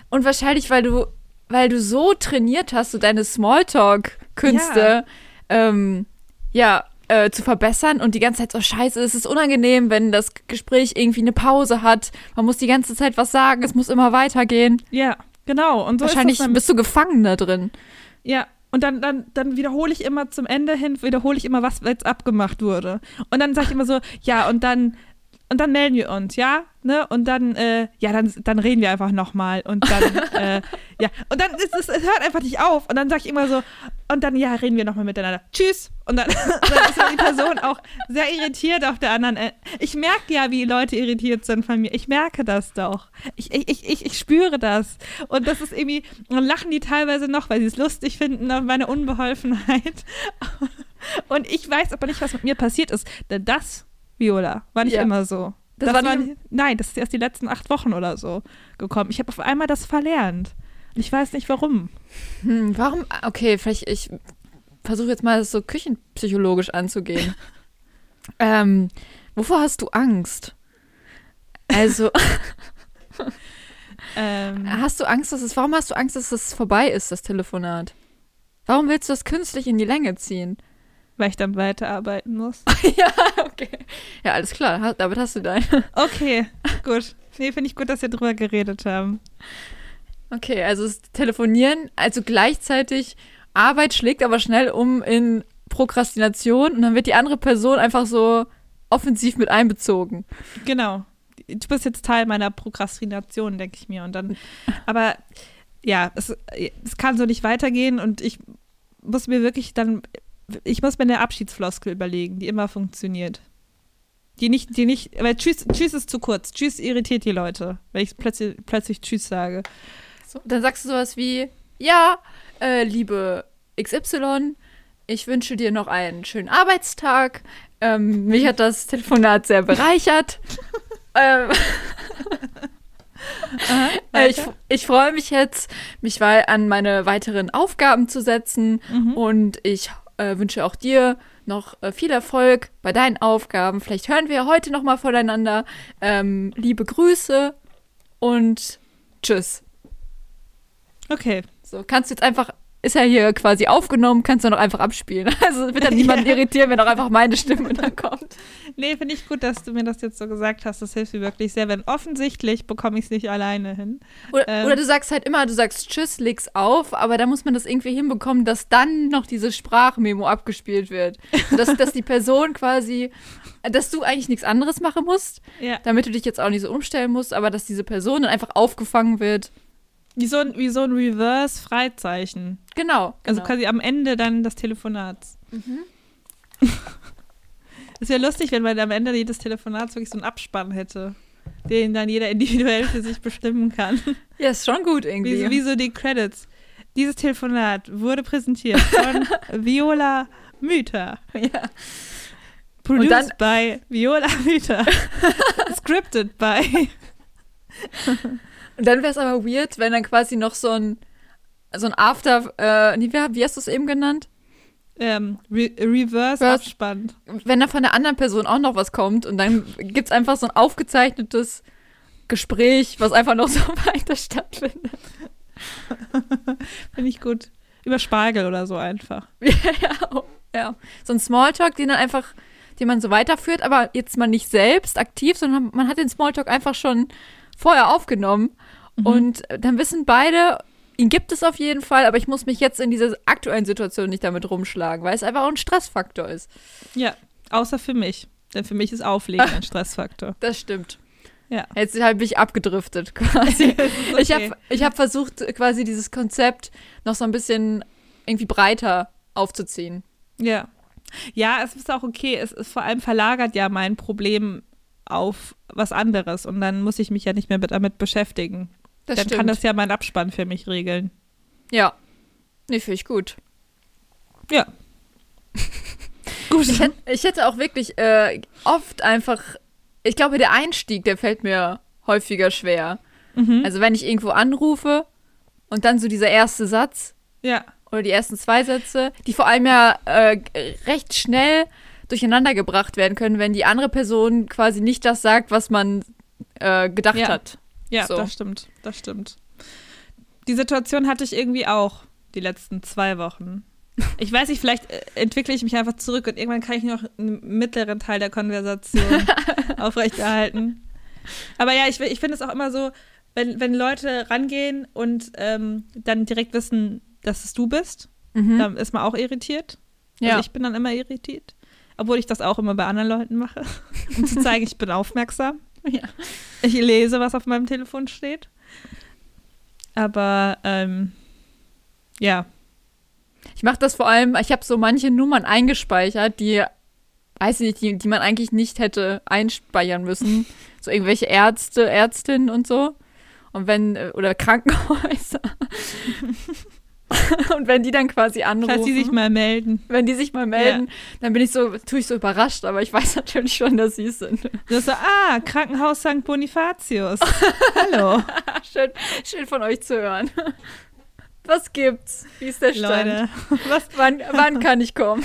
Und wahrscheinlich, weil du, weil du so trainiert hast, so deine Smalltalk-Künste, ja, ähm, ja äh, zu verbessern und die ganze Zeit so scheiße, es ist unangenehm, wenn das Gespräch irgendwie eine Pause hat. Man muss die ganze Zeit was sagen, es muss immer weitergehen. Ja, genau. Und so Wahrscheinlich bist du gefangen da drin. Ja, und dann, dann, dann wiederhole ich immer zum Ende hin, wiederhole ich immer, was jetzt abgemacht wurde. Und dann sage ich immer so, ja, und dann und dann melden wir uns, ja, ne? Und dann, äh, ja, dann, dann reden wir einfach nochmal und dann, äh, ja, und dann ist es, es hört einfach nicht auf und dann sage ich immer so, und dann, ja, reden wir nochmal miteinander. Tschüss. Und dann, dann ist die Person auch sehr irritiert auf der anderen Ende. Ich merke ja, wie Leute irritiert sind von mir. Ich merke das doch. Ich, ich, ich, ich spüre das. Und das ist irgendwie, dann lachen die teilweise noch, weil sie es lustig finden auf meine Unbeholfenheit. Und ich weiß aber nicht, was mit mir passiert ist. Denn das Viola. War nicht ja. immer so. Das, das war nicht, nein, das ist erst die letzten acht Wochen oder so gekommen. Ich habe auf einmal das verlernt. Ich weiß nicht warum. Hm, warum? Okay, vielleicht ich versuche jetzt mal das so küchenpsychologisch anzugehen. ähm, wovor hast du Angst? Also ähm, hast du Angst, dass es? Warum hast du Angst, dass es vorbei ist, das Telefonat? Warum willst du das künstlich in die Länge ziehen? Weil ich dann weiterarbeiten muss. ja, okay. Ja, alles klar. Damit hast du dein. okay, gut. Nee, finde ich gut, dass wir drüber geredet haben. Okay, also das Telefonieren, also gleichzeitig Arbeit schlägt aber schnell um in Prokrastination und dann wird die andere Person einfach so offensiv mit einbezogen. Genau. Du bist jetzt Teil meiner Prokrastination, denke ich mir. Und dann, aber ja, es, es kann so nicht weitergehen und ich muss mir wirklich dann ich muss mir eine Abschiedsfloskel überlegen, die immer funktioniert. Die nicht, die nicht, weil Tschüss, Tschüss ist zu kurz. Tschüss irritiert die Leute, wenn ich plötzlich, plötzlich Tschüss sage. So, dann sagst du sowas wie, ja, äh, liebe XY, ich wünsche dir noch einen schönen Arbeitstag. Ähm, mich hat das Telefonat sehr bereichert. ähm, Aha, äh, ich, ich freue mich jetzt, mich an meine weiteren Aufgaben zu setzen mhm. und ich äh, wünsche auch dir noch äh, viel Erfolg bei deinen Aufgaben. Vielleicht hören wir heute noch mal voneinander. Ähm, liebe Grüße und tschüss. Okay. So, kannst du jetzt einfach ist ja hier quasi aufgenommen, kannst du noch einfach abspielen. Also wird dann niemanden ja. irritieren, wenn auch einfach meine Stimme dann kommt. Nee, finde ich gut, dass du mir das jetzt so gesagt hast. Das hilft mir wirklich sehr, wenn offensichtlich bekomme ich es nicht alleine hin. Oder, ähm. oder, du sagst halt immer, du sagst Tschüss, leg's auf, aber da muss man das irgendwie hinbekommen, dass dann noch diese Sprachmemo abgespielt wird. Dass, dass die Person quasi, dass du eigentlich nichts anderes machen musst, ja. damit du dich jetzt auch nicht so umstellen musst, aber dass diese Person dann einfach aufgefangen wird wie so ein, wie so ein Reverse-Freizeichen. Genau, Also genau. quasi am Ende dann des Telefonats. Mhm. Es wäre lustig, wenn man am Ende jedes Telefonats wirklich so einen Abspann hätte, den dann jeder individuell für sich bestimmen kann. Ja, ist schon gut irgendwie. Wie, wie so die Credits. Dieses Telefonat wurde präsentiert von Viola Müther. Ja. Produced by Viola Müther. Scripted by und dann wäre es aber weird, wenn dann quasi noch so ein, so ein After, äh, wie, wie hast du es eben genannt? Ähm, Re Reverse Abspann. Wenn da von der anderen Person auch noch was kommt und dann gibt es einfach so ein aufgezeichnetes Gespräch, was einfach noch so weiter stattfindet. Finde ich gut. Über Spargel oder so einfach. ja, ja, ja. So ein Smalltalk, den dann einfach, den man so weiterführt, aber jetzt mal nicht selbst aktiv, sondern man hat den Smalltalk einfach schon vorher aufgenommen Mhm. Und dann wissen beide, ihn gibt es auf jeden Fall, aber ich muss mich jetzt in dieser aktuellen Situation nicht damit rumschlagen, weil es einfach auch ein Stressfaktor ist. Ja, außer für mich. Denn für mich ist Auflegen ein Stressfaktor. Das stimmt. Ja. Jetzt habe ich abgedriftet quasi. okay. Ich habe ich hab versucht, quasi dieses Konzept noch so ein bisschen irgendwie breiter aufzuziehen. Ja. Ja, es ist auch okay. Es ist vor allem verlagert ja mein Problem auf was anderes und dann muss ich mich ja nicht mehr mit, damit beschäftigen. Das Dann stimmt. kann das ja mein Abspann für mich regeln. Ja. Nee, finde ich gut. Ja. gut. Ich hätte, ich hätte, auch wirklich äh, oft einfach, ich glaube, der Einstieg, der fällt mir häufiger schwer. Mhm. Also wenn ich irgendwo anrufe und dann so dieser erste Satz. Ja. Oder die ersten zwei Sätze, die vor allem ja äh, recht schnell durcheinander gebracht werden können, wenn die andere Person quasi nicht das sagt, was man äh, gedacht ja. hat. Ja, so. das stimmt. Das stimmt. Die Situation hatte ich irgendwie auch die letzten zwei Wochen. Ich weiß nicht, vielleicht äh, entwickle ich mich einfach zurück und irgendwann kann ich noch einen mittleren Teil der Konversation aufrechterhalten. Aber ja, ich, ich finde es auch immer so, wenn, wenn Leute rangehen und ähm, dann direkt wissen, dass es du bist, mhm. dann ist man auch irritiert. Also ja. Also ich bin dann immer irritiert. Obwohl ich das auch immer bei anderen Leuten mache, um zu zeigen, ich bin aufmerksam. Ja. Ich lese, was auf meinem Telefon steht. Aber ähm, ja. Ich mache das vor allem, ich habe so manche Nummern eingespeichert, die, weiß ich nicht, die, die man eigentlich nicht hätte einspeichern müssen. So irgendwelche Ärzte, Ärztinnen und so. Und wenn, äh, oder Krankenhäuser. und wenn die dann quasi anrufen. Falls die sich mal melden. Wenn die sich mal melden, ja. dann bin ich so, tue ich so überrascht, aber ich weiß natürlich schon, dass sie es sind. Das so, ah, Krankenhaus St. Bonifatius. Hallo. schön, schön von euch zu hören. Was gibt's? Wie ist der Stand? Leute, was? Wann, wann kann ich kommen?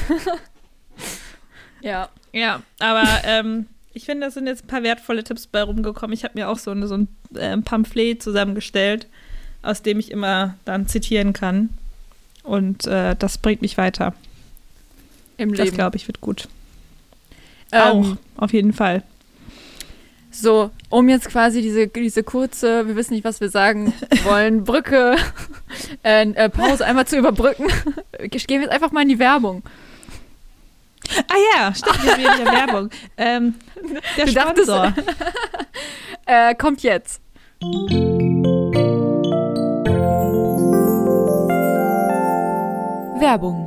ja. Ja, aber ähm, ich finde, da sind jetzt ein paar wertvolle Tipps bei rumgekommen. Ich habe mir auch so, eine, so ein äh, Pamphlet zusammengestellt, aus dem ich immer dann zitieren kann. Und äh, das bringt mich weiter. Im Leben. Das, glaube ich, wird gut. Ähm, auch, auf jeden Fall. So, um jetzt quasi diese, diese kurze, wir wissen nicht, was wir sagen wollen, Brücke, äh, äh, Pause einmal zu überbrücken, gehen wir jetzt einfach mal in die Werbung. Ah ja, stimmt, wir haben wieder Werbung. Ähm, der du Sponsor. Dachtest, äh, kommt jetzt. Werbung.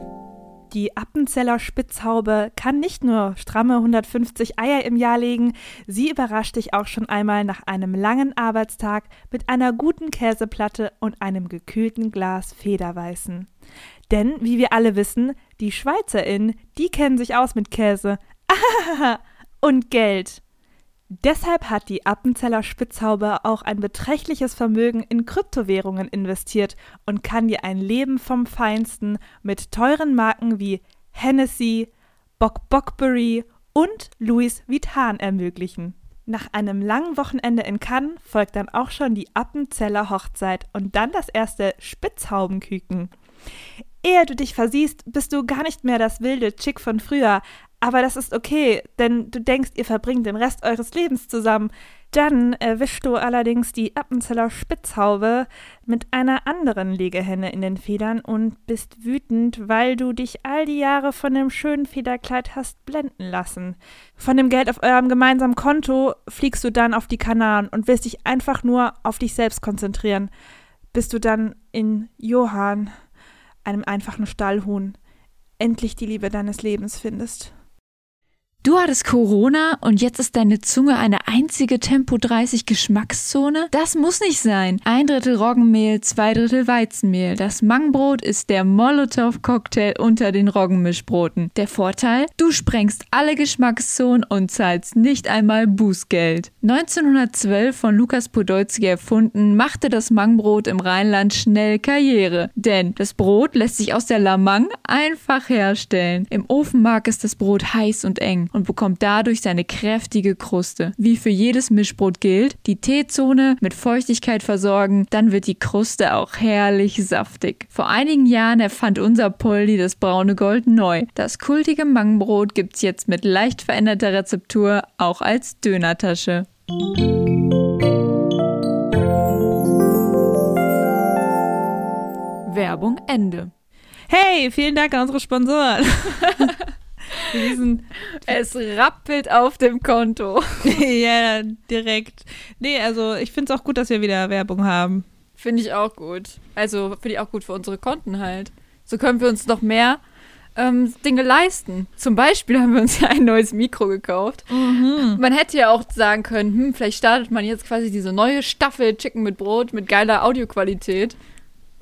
Die Appenzeller Spitzhaube kann nicht nur stramme 150 Eier im Jahr legen, sie überrascht dich auch schon einmal nach einem langen Arbeitstag mit einer guten Käseplatte und einem gekühlten Glas Federweißen. Denn, wie wir alle wissen, die SchweizerInnen, die kennen sich aus mit Käse. und Geld. Deshalb hat die Appenzeller Spitzhaube auch ein beträchtliches Vermögen in Kryptowährungen investiert und kann dir ein Leben vom Feinsten mit teuren Marken wie Hennessy, Bock Bockberry und Louis Vuitton ermöglichen. Nach einem langen Wochenende in Cannes folgt dann auch schon die Appenzeller Hochzeit und dann das erste Spitzhaubenküken. Ehe du dich versiehst, bist du gar nicht mehr das wilde Chick von früher, aber das ist okay, denn du denkst, ihr verbringt den Rest eures Lebens zusammen. Dann erwischst du allerdings die Appenzeller Spitzhaube mit einer anderen Legehenne in den Federn und bist wütend, weil du dich all die Jahre von dem schönen Federkleid hast blenden lassen. Von dem Geld auf eurem gemeinsamen Konto fliegst du dann auf die Kanaren und willst dich einfach nur auf dich selbst konzentrieren, bis du dann in Johann einem einfachen Stallhuhn, endlich die Liebe deines Lebens findest. Du hattest Corona und jetzt ist deine Zunge eine einzige Tempo 30 Geschmackszone? Das muss nicht sein. Ein Drittel Roggenmehl, zwei Drittel Weizenmehl. Das Mangbrot ist der Molotow-Cocktail unter den Roggenmischbroten. Der Vorteil? Du sprengst alle Geschmackszonen und zahlst nicht einmal Bußgeld. 1912 von Lukas Podolski erfunden, machte das Mangbrot im Rheinland schnell Karriere. Denn das Brot lässt sich aus der Lamang einfach herstellen. Im Ofen mag es das Brot heiß und eng und bekommt dadurch seine kräftige Kruste. Wie für jedes Mischbrot gilt, die T-Zone mit Feuchtigkeit versorgen, dann wird die Kruste auch herrlich saftig. Vor einigen Jahren erfand unser Poldi das braune Gold neu. Das kultige Mangbrot gibt's jetzt mit leicht veränderter Rezeptur auch als Dönertasche. Werbung Ende. Hey, vielen Dank an unsere Sponsoren. diesen es rappelt auf dem Konto. ja, direkt. Nee, also ich finde es auch gut, dass wir wieder Werbung haben. Finde ich auch gut. Also finde ich auch gut für unsere Konten halt. So können wir uns noch mehr ähm, Dinge leisten. Zum Beispiel haben wir uns ja ein neues Mikro gekauft. Mhm. Man hätte ja auch sagen können, hm, vielleicht startet man jetzt quasi diese neue Staffel Chicken mit Brot mit geiler Audioqualität.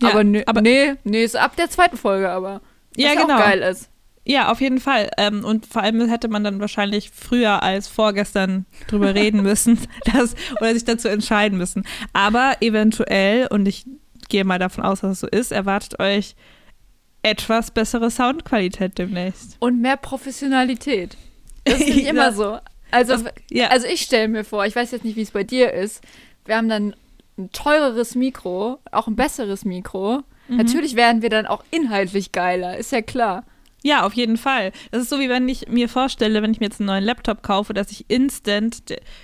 Ja, aber, aber nee, nee, ist ab der zweiten Folge aber. Was ja, genau. geil ist. Ja, auf jeden Fall. Ähm, und vor allem hätte man dann wahrscheinlich früher als vorgestern drüber reden müssen, dass, oder sich dazu entscheiden müssen. Aber eventuell, und ich gehe mal davon aus, dass es so ist, erwartet euch etwas bessere Soundqualität demnächst. Und mehr Professionalität. Das ist nicht immer so. Also, das, ja. also ich stelle mir vor, ich weiß jetzt nicht, wie es bei dir ist. Wir haben dann ein teureres Mikro, auch ein besseres Mikro. Mhm. Natürlich werden wir dann auch inhaltlich geiler, ist ja klar. Ja, auf jeden Fall. Das ist so, wie wenn ich mir vorstelle, wenn ich mir jetzt einen neuen Laptop kaufe, dass ich instant,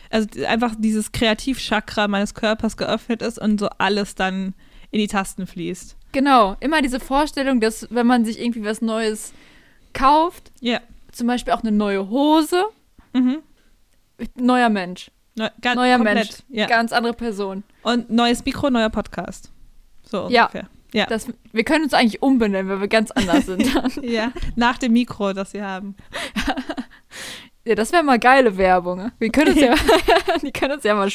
also einfach dieses Kreativchakra meines Körpers geöffnet ist und so alles dann in die Tasten fließt. Genau, immer diese Vorstellung, dass wenn man sich irgendwie was Neues kauft, ja. zum Beispiel auch eine neue Hose, mhm. neuer Mensch. Neu, ganz, neuer komplett, Mensch, ja. ganz andere Person. Und neues Mikro, neuer Podcast. So ja. ungefähr. Ja. Das, wir können uns eigentlich umbenennen, weil wir ganz anders sind. ja, nach dem Mikro, das wir haben. ja, das wäre mal geile Werbung. Wir können uns ja, die können uns ja mal,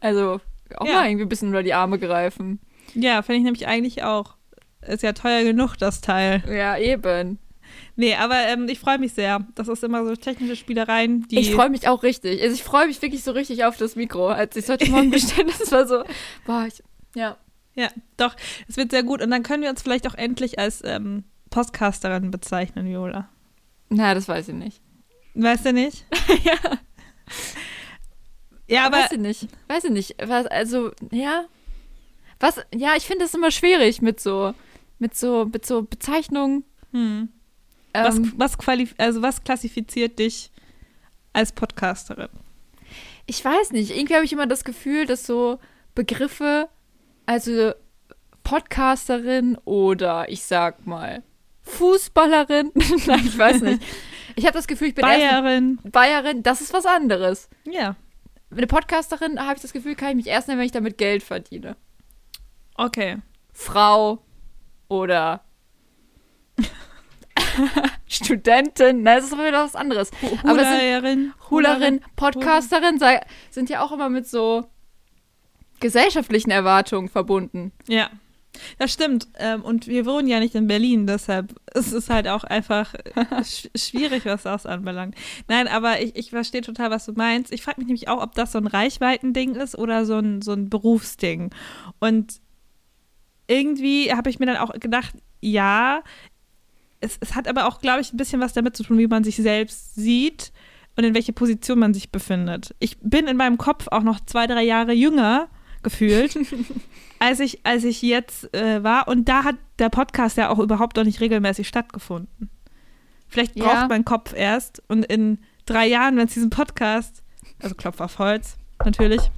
also auch ja. mal irgendwie ein bisschen unter die Arme greifen. Ja, finde ich nämlich eigentlich auch. Ist ja teuer genug, das Teil. Ja, eben. Nee, aber ähm, ich freue mich sehr. Das ist immer so technische Spielereien, die. Ich freue mich auch richtig. Also ich freue mich wirklich so richtig auf das Mikro. Als ich es heute Morgen bestellt habe, das war so, boah, ich, ja. Ja, doch, es wird sehr gut. Und dann können wir uns vielleicht auch endlich als ähm, Podcasterin bezeichnen, Viola. Na, das weiß ich nicht. Weißt du nicht? ja. Ja, aber. Weiß ich nicht. Weiß ich nicht. Was, also, ja. Was, ja, ich finde es immer schwierig mit so, mit so, mit so Bezeichnungen. Hm. Ähm, was, was, also was klassifiziert dich als Podcasterin? Ich weiß nicht. Irgendwie habe ich immer das Gefühl, dass so Begriffe also Podcasterin oder ich sag mal Fußballerin. Nein, ich weiß nicht. Ich habe das Gefühl, ich bin Bayerin. Erst Bayerin, das ist was anderes. Ja. Eine Podcasterin habe ich das Gefühl, kann ich mich erst nennen, wenn ich damit Geld verdiene. Okay. Frau oder Studentin, nein, das ist wieder was anderes. Hulerin. Hulerin, Podcasterin sind ja auch immer mit so gesellschaftlichen Erwartungen verbunden. Ja. Das stimmt. Ähm, und wir wohnen ja nicht in Berlin, deshalb ist es halt auch einfach schwierig, was das anbelangt. Nein, aber ich, ich verstehe total, was du meinst. Ich frage mich nämlich auch, ob das so ein Reichweitending ist oder so ein, so ein Berufsding. Und irgendwie habe ich mir dann auch gedacht, ja, es, es hat aber auch, glaube ich, ein bisschen was damit zu tun, wie man sich selbst sieht und in welche Position man sich befindet. Ich bin in meinem Kopf auch noch zwei, drei Jahre jünger gefühlt, als ich, als ich jetzt äh, war. Und da hat der Podcast ja auch überhaupt noch nicht regelmäßig stattgefunden. Vielleicht braucht ja. mein Kopf erst und in drei Jahren, wenn es diesen Podcast, also Klopf auf Holz, natürlich,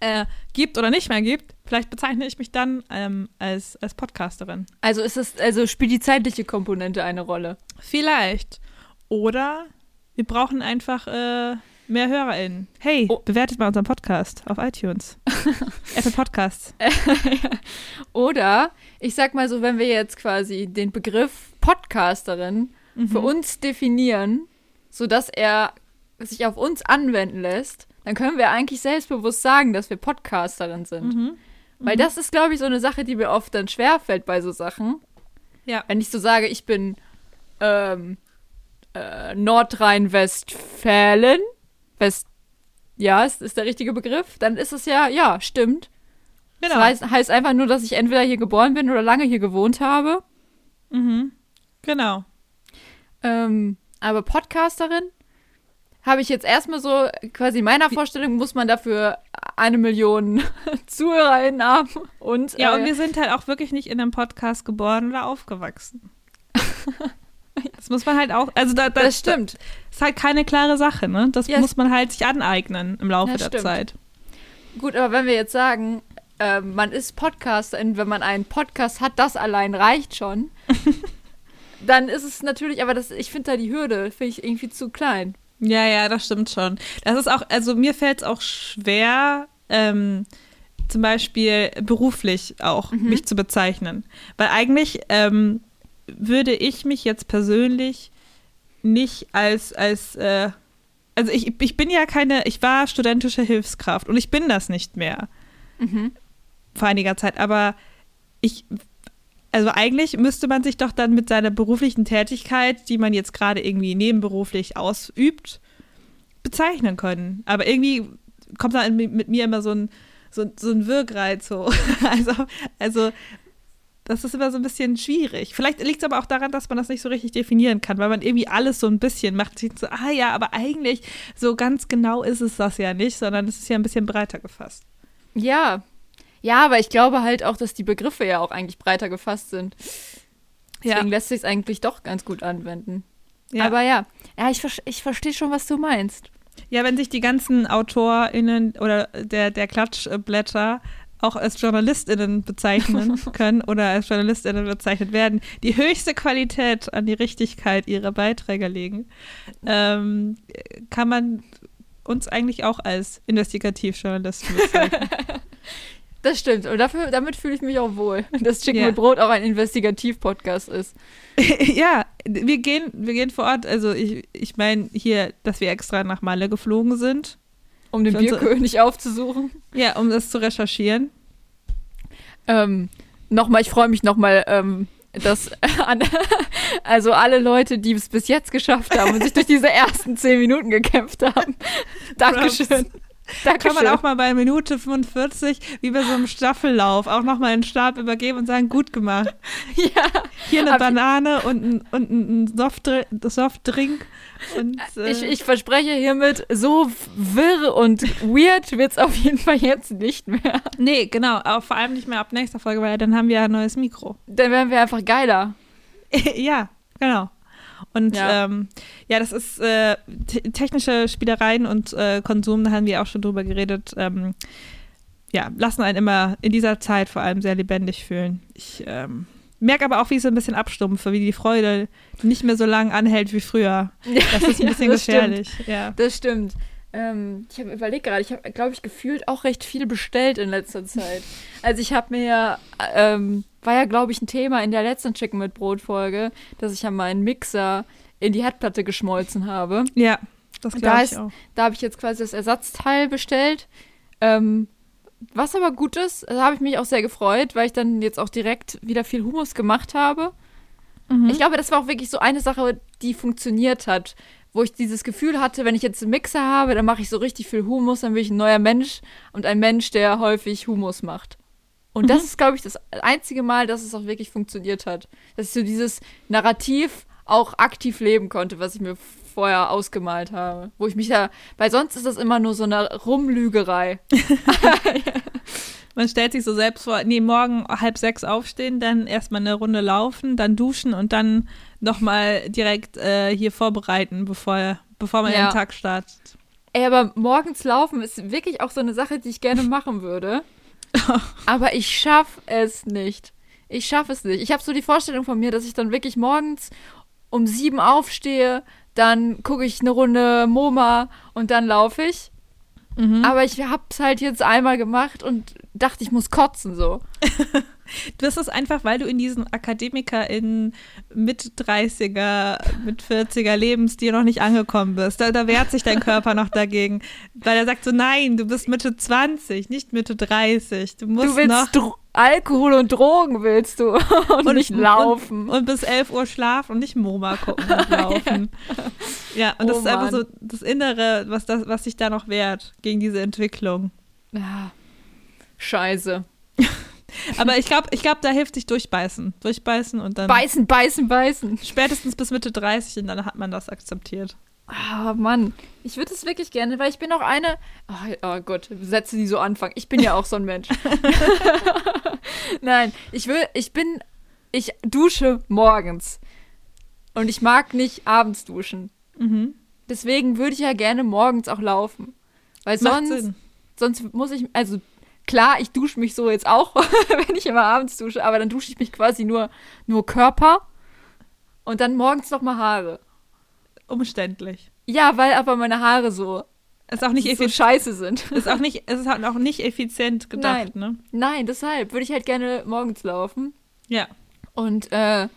äh, gibt oder nicht mehr gibt, vielleicht bezeichne ich mich dann ähm, als, als Podcasterin. Also ist es, also spielt die zeitliche Komponente eine Rolle? Vielleicht. Oder wir brauchen einfach äh, mehr HörerInnen. Hey, oh. bewertet mal unseren Podcast auf iTunes. Apple Podcasts. Oder, ich sag mal so, wenn wir jetzt quasi den Begriff Podcasterin mhm. für uns definieren, sodass er sich auf uns anwenden lässt, dann können wir eigentlich selbstbewusst sagen, dass wir Podcasterin sind. Mhm. Weil mhm. das ist, glaube ich, so eine Sache, die mir oft dann schwerfällt bei so Sachen. Ja. Wenn ich so sage, ich bin ähm, äh, Nordrhein-Westfalen, West, ja, ist, ist der richtige Begriff, dann ist es ja, ja, stimmt. Genau. Das heißt, heißt einfach nur, dass ich entweder hier geboren bin oder lange hier gewohnt habe. Mhm. Genau. Ähm, aber Podcasterin habe ich jetzt erstmal so, quasi in meiner Vorstellung muss man dafür eine Million ZuhörerInnen haben. Und, ja, äh, und wir sind halt auch wirklich nicht in einem Podcast geboren oder aufgewachsen. Das muss man halt auch, also da, da, das stimmt. Das ist halt keine klare Sache, ne? Das ja, muss man halt sich aneignen im Laufe der stimmt. Zeit. Gut, aber wenn wir jetzt sagen, äh, man ist Podcaster, wenn man einen Podcast hat, das allein reicht schon, dann ist es natürlich, aber das, ich finde da die Hürde, finde ich irgendwie zu klein. Ja, ja, das stimmt schon. Das ist auch, also mir fällt es auch schwer, ähm, zum Beispiel beruflich auch mhm. mich zu bezeichnen. Weil eigentlich ähm, würde ich mich jetzt persönlich nicht als, als äh, also ich, ich bin ja keine, ich war studentische Hilfskraft und ich bin das nicht mehr. Mhm. Vor einiger Zeit, aber ich also eigentlich müsste man sich doch dann mit seiner beruflichen Tätigkeit, die man jetzt gerade irgendwie nebenberuflich ausübt, bezeichnen können. Aber irgendwie kommt da mit mir immer so ein, so, so ein Wirkreiz so. Also, also das ist immer so ein bisschen schwierig. Vielleicht liegt es aber auch daran, dass man das nicht so richtig definieren kann, weil man irgendwie alles so ein bisschen macht. So, ah ja, aber eigentlich so ganz genau ist es das ja nicht, sondern es ist ja ein bisschen breiter gefasst. Ja, ja, aber ich glaube halt auch, dass die Begriffe ja auch eigentlich breiter gefasst sind. Deswegen ja. lässt sich es eigentlich doch ganz gut anwenden. Ja. Aber ja, ja, ich, ich verstehe schon, was du meinst. Ja, wenn sich die ganzen AutorInnen oder der, der Klatschblätter auch als JournalistInnen bezeichnen können oder als JournalistInnen bezeichnet werden, die höchste Qualität an die Richtigkeit ihrer Beiträge legen, ähm, kann man uns eigentlich auch als Investigativjournalisten bezeichnen. Das stimmt. Und dafür, damit fühle ich mich auch wohl, dass Chicken ja. mit Brot auch ein Investigativ-Podcast ist. ja, wir gehen, wir gehen vor Ort. Also ich, ich meine hier, dass wir extra nach Malle geflogen sind. Um den Bierkönig so, aufzusuchen. Ja, um das zu recherchieren. Ähm, nochmal, ich freue mich nochmal, ähm, dass also alle Leute, die es bis jetzt geschafft haben und sich durch diese ersten zehn Minuten gekämpft haben. Dankeschön. Da kann man auch mal bei Minute 45, wie bei so einem Staffellauf, auch nochmal einen Stab übergeben und sagen, gut gemacht. Ja. Hier eine Banane und ein, und ein Softdrink. Softdrink und, äh ich, ich verspreche hiermit, so wirr und weird wird es auf jeden Fall jetzt nicht mehr. Nee, genau. Aber vor allem nicht mehr ab nächster Folge, weil dann haben wir ein neues Mikro. Dann werden wir einfach geiler. ja, genau. Und ja, ähm, ja das ist äh, technische Spielereien und äh, Konsum, da haben wir auch schon drüber geredet. Ähm, ja, lassen einen immer in dieser Zeit vor allem sehr lebendig fühlen. Ich ähm, merke aber auch, wie ich so ein bisschen abstumpfe, wie die Freude nicht mehr so lange anhält wie früher. Das ist ein bisschen ja, gefährlich. Stimmt. Ja. Das stimmt. Ähm, ich habe überlegt gerade, ich habe, glaube ich, gefühlt auch recht viel bestellt in letzter Zeit. Also ich habe mir ja, ähm, war ja, glaube ich, ein Thema in der letzten Chicken mit Brot Folge, dass ich ja meinen Mixer in die Herdplatte geschmolzen habe. Ja, das glaube ich auch. Da habe ich jetzt quasi das Ersatzteil bestellt. Ähm, was aber gut ist, da habe ich mich auch sehr gefreut, weil ich dann jetzt auch direkt wieder viel Humus gemacht habe. Mhm. Ich glaube, das war auch wirklich so eine Sache, die funktioniert hat wo ich dieses Gefühl hatte, wenn ich jetzt einen Mixer habe, dann mache ich so richtig viel Humus, dann bin ich ein neuer Mensch und ein Mensch, der häufig Humus macht. Und mhm. das ist, glaube ich, das einzige Mal, dass es auch wirklich funktioniert hat. Dass ich so dieses Narrativ auch aktiv leben konnte, was ich mir vorher ausgemalt habe. Wo ich mich ja, weil sonst ist das immer nur so eine Rumlügerei. Man stellt sich so selbst vor, nee, morgen halb sechs aufstehen, dann erstmal eine Runde laufen, dann duschen und dann nochmal direkt äh, hier vorbereiten, bevor, bevor man ja. den Tag startet. Ey, aber morgens laufen ist wirklich auch so eine Sache, die ich gerne machen würde. aber ich schaffe es nicht. Ich schaffe es nicht. Ich habe so die Vorstellung von mir, dass ich dann wirklich morgens um sieben aufstehe, dann gucke ich eine Runde MoMA und dann laufe ich. Mhm. Aber ich habe es halt jetzt einmal gemacht und dachte, ich muss kotzen so. Das ist einfach, weil du in diesen Akademiker in mit 30er, mit 40er Lebensstil noch nicht angekommen bist. Da, da wehrt sich dein Körper noch dagegen. Weil er sagt so, nein, du bist Mitte 20, nicht Mitte 30. Du musst du willst noch Alkohol und Drogen willst du und, und nicht laufen. Und, und, bis 11 Uhr schlafen und nicht MoMA gucken und laufen. ja, und oh, das ist einfach so das Innere, was, das, was sich da noch wehrt gegen diese Entwicklung. Ja. Scheiße. Aber ich glaube, ich glaub, da hilft sich durchbeißen. Durchbeißen und dann. Beißen, beißen, beißen. Spätestens bis Mitte 30 und dann hat man das akzeptiert. Ah, oh, Mann. Ich würde es wirklich gerne, weil ich bin auch eine. Oh, oh Gott, Sätze, die so anfangen. Ich bin ja auch so ein Mensch. Nein, ich will, ich bin. Ich dusche morgens. Und ich mag nicht abends duschen. Mhm. Deswegen würde ich ja gerne morgens auch laufen. Weil sonst, sonst muss ich, also Klar, ich dusche mich so jetzt auch, wenn ich immer abends dusche, aber dann dusche ich mich quasi nur, nur Körper und dann morgens nochmal Haare. Umständlich. Ja, weil aber meine Haare so ist auch nicht so scheiße sind. Ist auch nicht, ist auch nicht effizient gedacht, Nein. ne? Nein, deshalb würde ich halt gerne morgens laufen. Ja. Und äh,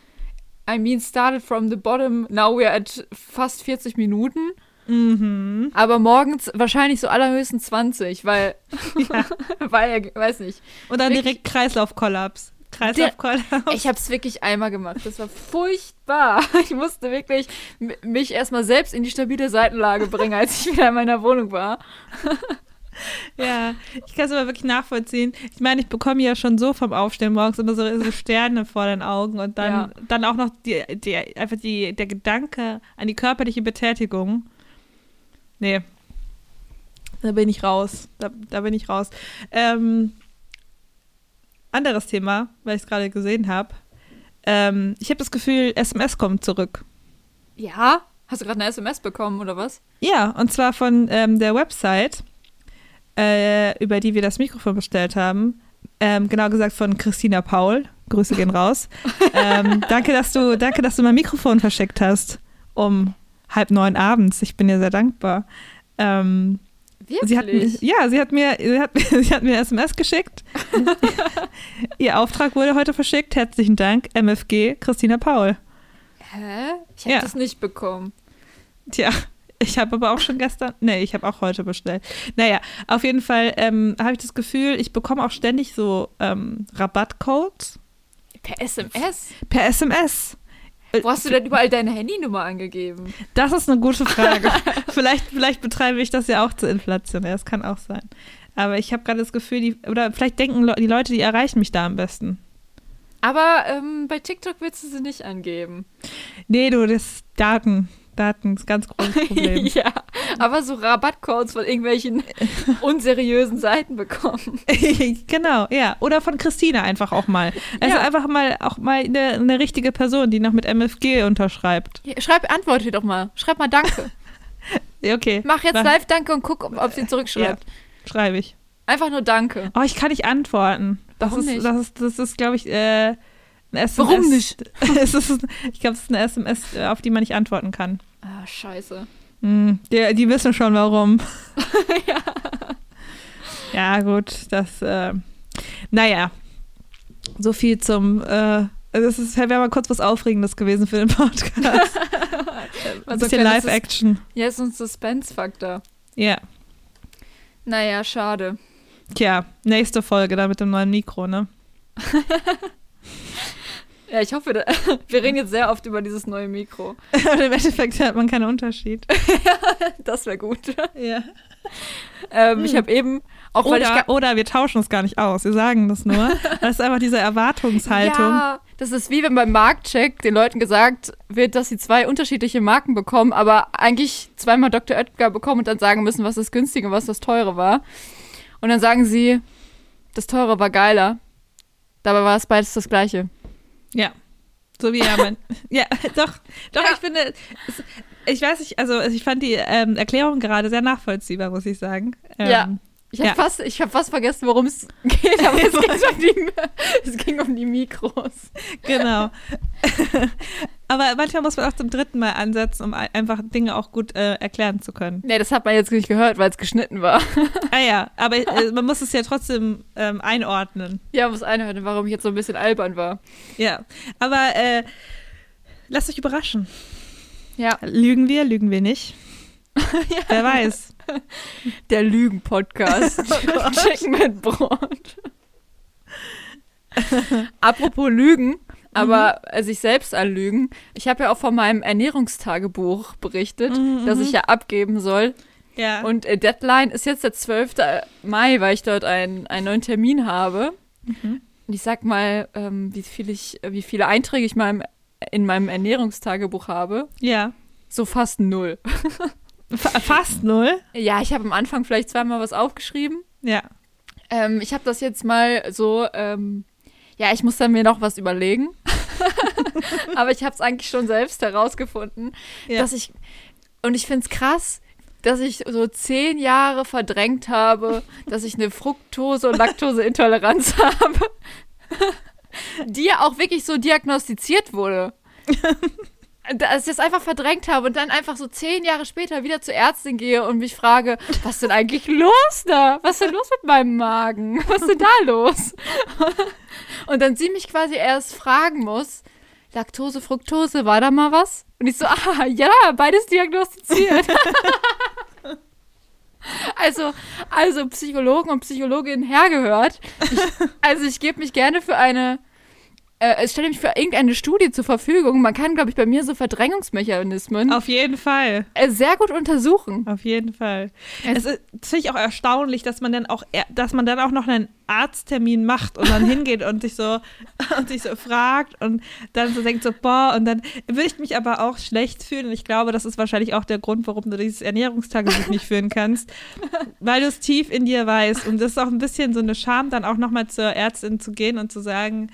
I mean, started from the bottom, now we're at fast 40 Minuten. Mhm. Aber morgens wahrscheinlich so allerhöchstens 20, weil, ja. weil, weiß nicht. Und dann direkt Kreislaufkollaps. Kreislaufkollaps. Ich habe es wirklich einmal gemacht. Das war furchtbar. Ich musste wirklich mich erstmal selbst in die stabile Seitenlage bringen, als ich wieder in meiner Wohnung war. Ja, ich kann es aber wirklich nachvollziehen. Ich meine, ich bekomme ja schon so vom Aufstehen morgens immer so, so Sterne vor den Augen und dann, ja. dann auch noch die, die, einfach die, der Gedanke an die körperliche Betätigung. Nee. Da bin ich raus. Da, da bin ich raus. Ähm, anderes Thema, weil ich es gerade gesehen habe. Ähm, ich habe das Gefühl, SMS kommt zurück. Ja? Hast du gerade eine SMS bekommen oder was? Ja, und zwar von ähm, der Website äh, über die wir das Mikrofon bestellt haben. Ähm, genau gesagt von Christina Paul. Grüße gehen raus. ähm, danke, dass du, danke, dass du mein Mikrofon verschickt hast um halb neun abends. Ich bin dir sehr dankbar. Ähm, Wirklich? Sie hat, ja, sie hat mir, sie hat, sie hat mir SMS geschickt. Ihr Auftrag wurde heute verschickt. Herzlichen Dank, MFG Christina Paul. Hä? Ich habe ja. das nicht bekommen. Tja, ich habe aber auch schon gestern, nee, ich habe auch heute bestellt. Naja, auf jeden Fall ähm, habe ich das Gefühl, ich bekomme auch ständig so ähm, Rabattcodes. Per SMS? Per SMS. Wo hast du denn überall deine Handynummer angegeben? Das ist eine gute Frage. vielleicht, vielleicht betreibe ich das ja auch zu inflationär, das kann auch sein. Aber ich habe gerade das Gefühl, die, oder vielleicht denken die Leute, die erreichen mich da am besten. Aber ähm, bei TikTok willst du sie nicht angeben. Nee, du, das Daten. Daten ist ein ganz großes Problem. ja, aber so Rabattcodes von irgendwelchen unseriösen Seiten bekommen. genau, ja. Oder von Christine einfach auch mal. Also ja. einfach mal auch mal eine, eine, richtige Person, die noch mit MFG unterschreibt. Schreib, antworte doch mal. Schreib mal Danke. okay. Mach jetzt live Danke und guck, ob, ob sie zurückschreibt. Ja, schreibe ich. Einfach nur Danke. Oh, ich kann nicht antworten. Das Warum ist, nicht? Das ist, das ist glaube ich, äh, SMS, Warum nicht? es ist, ich glaube, es ist eine SMS, auf die man nicht antworten kann. Ah, scheiße. Mm, die, die wissen schon warum. ja. Ja, gut, das, äh, naja, so viel zum, äh, das ist, wäre mal kurz was Aufregendes gewesen für den Podcast. Ein bisschen Live-Action. Ja, ist ein Suspense-Faktor. Ja. Naja, schade. Tja, nächste Folge dann mit dem neuen Mikro, ne? Ja, ich hoffe, wir reden jetzt sehr oft über dieses neue Mikro. Im Endeffekt hat man keinen Unterschied. das wäre gut. Ja. Ähm, hm. Ich habe eben auch oder, oder wir tauschen es gar nicht aus. Wir sagen das nur. Das ist einfach diese Erwartungshaltung. Ja, das ist wie wenn beim Marktcheck den Leuten gesagt wird, dass sie zwei unterschiedliche Marken bekommen, aber eigentlich zweimal Dr. Oetker bekommen und dann sagen müssen, was das günstige und was das teure war. Und dann sagen sie, das teure war geiler. Dabei war es beides das gleiche. Ja. So wie ja, man. ja, doch, doch, ja. ich finde, ich weiß nicht, also ich fand die ähm, Erklärung gerade sehr nachvollziehbar, muss ich sagen. Ähm, ja. Ich habe ja. fast, hab fast vergessen, worum es geht, aber es, ging um die, es ging um die Mikros. Genau. aber manchmal muss man auch zum dritten Mal ansetzen, um einfach Dinge auch gut äh, erklären zu können. Nee, das hat man jetzt nicht gehört, weil es geschnitten war. ah ja, aber äh, man muss es ja trotzdem ähm, einordnen. Ja, man muss einordnen, warum ich jetzt so ein bisschen albern war. Ja, aber äh, lasst euch überraschen. Ja. Lügen wir, lügen wir nicht? ja. Wer weiß. Der Lügen-Podcast. Oh Chicken mit Brot. Apropos Lügen, aber mhm. sich selbst anlügen. Ich habe ja auch von meinem Ernährungstagebuch berichtet, mhm, das ich mhm. ja abgeben soll. Ja. Und äh, Deadline ist jetzt der 12. Mai, weil ich dort einen, einen neuen Termin habe. Mhm. Und ich sag mal, ähm, wie, viel ich, wie viele Einträge ich mal in meinem Ernährungstagebuch habe. Ja. So fast null. Fast null? Ja, ich habe am Anfang vielleicht zweimal was aufgeschrieben. Ja. Ähm, ich habe das jetzt mal so, ähm, ja, ich muss dann mir noch was überlegen. Aber ich habe es eigentlich schon selbst herausgefunden, ja. dass ich, und ich finde es krass, dass ich so zehn Jahre verdrängt habe, dass ich eine Fructose- und Laktoseintoleranz habe, die ja auch wirklich so diagnostiziert wurde dass ich das einfach verdrängt habe und dann einfach so zehn Jahre später wieder zur Ärztin gehe und mich frage, was ist denn eigentlich los da? Was ist denn los mit meinem Magen? Was ist denn da los? Und dann sie mich quasi erst fragen muss, Laktose, Fructose, war da mal was? Und ich so, ah, ja, beides diagnostiziert. also, also Psychologen und Psychologinnen hergehört. Ich, also ich gebe mich gerne für eine äh, stelle mich für irgendeine Studie zur Verfügung. Man kann, glaube ich, bei mir so Verdrängungsmechanismen auf jeden Fall äh, sehr gut untersuchen. Auf jeden Fall. Es, es finde ich auch erstaunlich, dass man dann auch, dass man dann auch noch einen Arzttermin macht und dann hingeht und sich so und sich so fragt und dann so denkt so boah und dann würde ich mich aber auch schlecht fühlen und ich glaube, das ist wahrscheinlich auch der Grund, warum du dieses Ernährungstagebuch nicht führen kannst, weil du es tief in dir weißt und das ist auch ein bisschen so eine Scham, dann auch nochmal zur Ärztin zu gehen und zu sagen,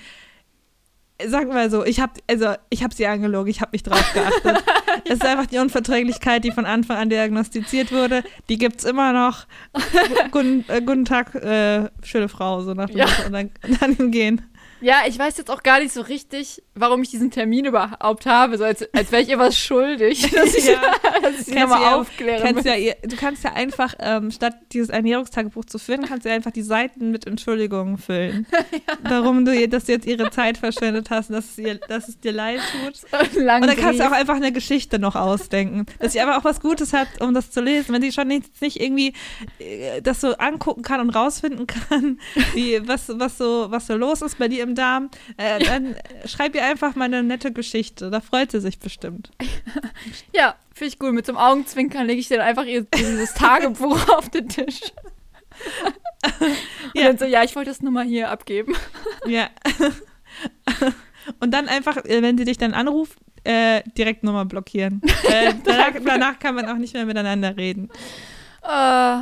sag mal so, ich habe also ich habe sie angelogen, ich habe nicht drauf geachtet. es ist einfach die Unverträglichkeit, die von Anfang an diagnostiziert wurde. Die gibt es immer noch. guten, äh, guten Tag, äh, schöne Frau, so nach dem Ja. Und dann, dann gehen. Ja, ich weiß jetzt auch gar nicht so richtig, warum ich diesen Termin überhaupt habe, so als, als wäre ich ihr was schuldig, dass ich, Ja. dass ich nochmal du ja- aufklären Kannst ja, du kannst ja einfach, ähm, statt dieses Ernährungstagebuch zu führen, kannst du ja einfach die Seiten mit Entschuldigungen füllen. Warum du, ihr- dass du jetzt ihre Zeit verschwendet hast und dass es, ihr, dass es dir leid tut. Und dann kannst du auch einfach eine Geschichte noch ausdenken. Dass sie aber auch was Gutes hat, um das zu lesen. Wenn sie schon nicht, nicht irgendwie äh, das so angucken kann und rausfinden kann, wie, was, was, so, was so los ist bei dir im Darm, äh, dann schreib ihr einfach mal eine nette Geschichte. Da freut sie sich bestimmt. Ja, finde ich gut. Mit so einem Augenzwinkern lege ich dann einfach ihr, dieses Tagebuch auf den Tisch. Und Ja. dann so, ja, ich wollte das nur mal hier abgeben. Ja. Und dann einfach, äh, wenn sie dich dann anruft, äh, direkt Nummer blockieren. Äh, danach, danach kann man auch nicht mehr miteinander reden. Äh,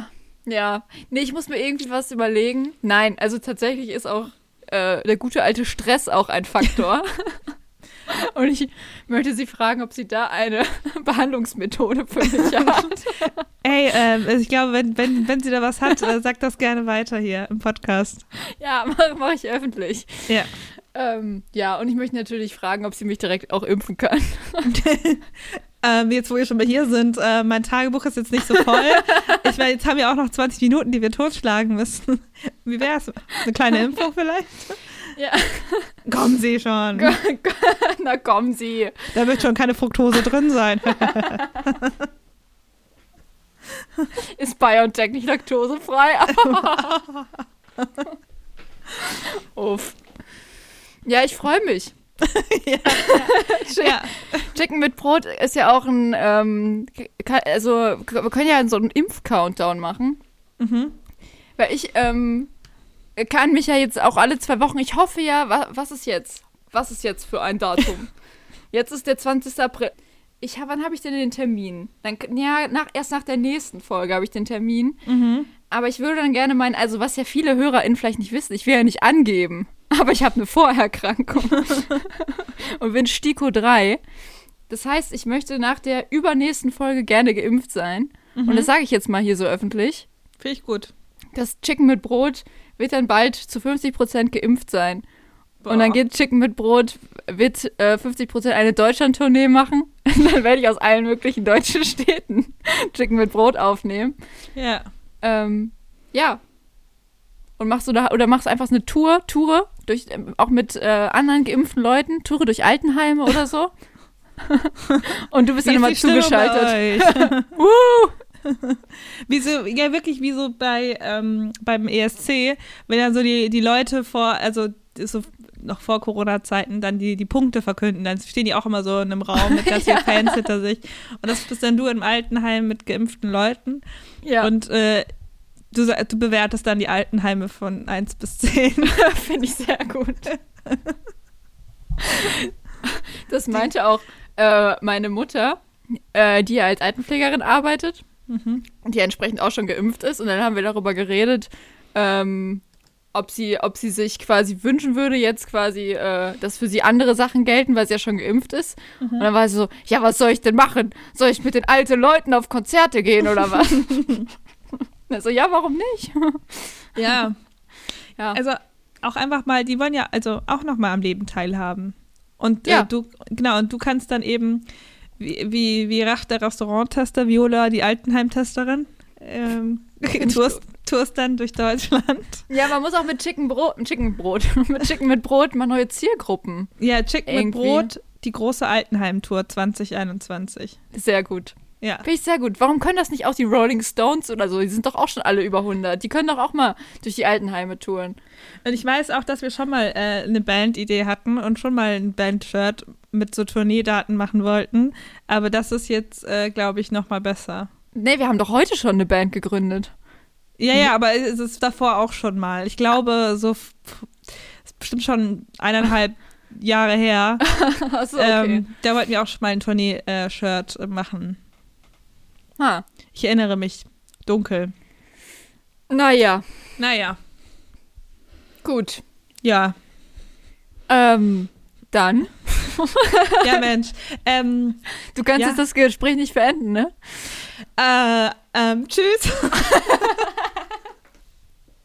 ja. Nee, ich muss mir irgendwie was überlegen. Nein, also tatsächlich ist auch äh, der gute alte Stress auch ein Faktor. Und ich möchte Sie fragen, ob Sie da eine Behandlungsmethode für mich hat. Ey, ähm, also ich glaube, wenn, wenn, wenn sie da was hat, äh, sagt das gerne weiter hier im Podcast. Ja, mache mach ich öffentlich. Ja. Ähm, ja, und ich möchte natürlich fragen, ob sie mich direkt auch impfen kann. Ähm, jetzt, wo wir schon mal hier sind, äh, mein Tagebuch ist jetzt nicht so voll. Ich meine, jetzt haben wir auch noch 20 Minuten, die wir totschlagen müssen. Wie wär's? Eine kleine Impfung vielleicht? Ja. Kommen Sie schon. Na kommen Sie. Da wird schon keine Fructose drin sein. Ist BioNTech nicht laktosefrei? Uff. Ja, ich freue mich. ja. Chicken mit Brot ist ja auch ein, ähm, ka- also wir können ja so einen Impf-Countdown machen. Mhm. Weil ich ähm, kann mich ja jetzt auch alle zwei Wochen, ich hoffe ja, wa was ist jetzt? Was ist jetzt für ein Datum? jetzt ist der 20. April. Ich hab, wann habe ich denn den Termin? Dann, ja, nach, erst nach der nächsten Folge habe ich den Termin. Mhm. Aber ich würde dann gerne meinen, also was ja viele HörerInnen vielleicht nicht wissen, ich will ja nicht angeben, aber ich habe eine Vorerkrankung und bin Stiko 3. Das heißt, ich möchte nach der übernächsten Folge gerne geimpft sein. Und das sage ich jetzt mal hier so öffentlich. Finde ich gut. Das Chicken mit Brot wird dann bald zu 50% geimpft sein. Und dann Boah. geht Chicken mit Brot, wird äh, 50% eine Deutschland-Tournee machen. Und dann werde ich aus allen möglichen deutschen Städten Chicken mit Brot aufnehmen. Ja. Ähm, ja. Und machst du da, oder machst einfach eine Tour, Tour, durch, ähm, auch mit äh, anderen geimpften Leuten, Tour durch Altenheime oder so. Und du bist Wie dann immer zugeschaltet. Wie so, ja, wirklich wie so bei ähm, beim ESC, wenn dann so die, die Leute vor, also so noch vor Corona-Zeiten dann die, die Punkte verkünden, dann stehen die auch immer so in einem Raum mit ganz vielen Fans hinter sich. Und das bist dann du im Altenheim mit geimpften Leuten. Ja, Und äh, du, du bewertest dann die Altenheime von 1 bis 10. finde ich sehr gut. Das meinte auch äh, meine Mutter, äh, die ja als Altenpflegerin arbeitet. Mhm. die entsprechend auch schon geimpft ist. Und dann haben wir darüber geredet, ähm, ob, sie, ob sie sich quasi wünschen würde, jetzt quasi, äh, dass für sie andere Sachen gelten, weil sie ja schon geimpft ist. Und dann war sie so, ja, was soll ich denn machen? Soll ich mit den alten Leuten auf Konzerte gehen oder was? also, ja, warum nicht? Ja, ja. also auch einfach mal, die wollen ja also auch noch mal am Leben teilhaben. Und Ja. äh, du, genau, und du kannst dann eben, wie, wie, wie Rach, der Restauranttester, Viola, die Altenheimtesterin, ähm, tourst, tourst dann durch Deutschland. ja, man muss auch mit Chicken Brot, Chicken Brot, mit Chicken mit Brot mal neue Zielgruppen. Ja, Chicken mit Irgendwie. Brot, die große Altenheim-Tour 2021. Sehr gut. Ja. Finde ich sehr gut. Warum können das nicht auch die Rolling Stones oder so? Die sind doch auch schon alle über 100. Die können doch auch mal durch die Altenheime touren. Und ich weiß auch, dass wir schon mal äh, eine Bandidee hatten und schon mal ein Band-Shirt mit so Tourneedaten machen wollten. Aber das ist jetzt, äh, glaube ich, noch mal besser. Nee, wir haben doch heute schon eine Band gegründet. Ja, ja, aber es ist davor auch schon mal. Ich glaube, so ist bestimmt schon eineinhalb Jahre her. Achso, okay. Ähm, da wollten wir auch schon mal ein Tournee-Shirt äh, machen. Ha. Ich erinnere mich. Dunkel. Naja. Naja. Gut. Ja. Ähm, dann. ja, Mensch. Ähm, du kannst ja. jetzt das Gespräch nicht beenden, ne? Äh, ähm, tschüss.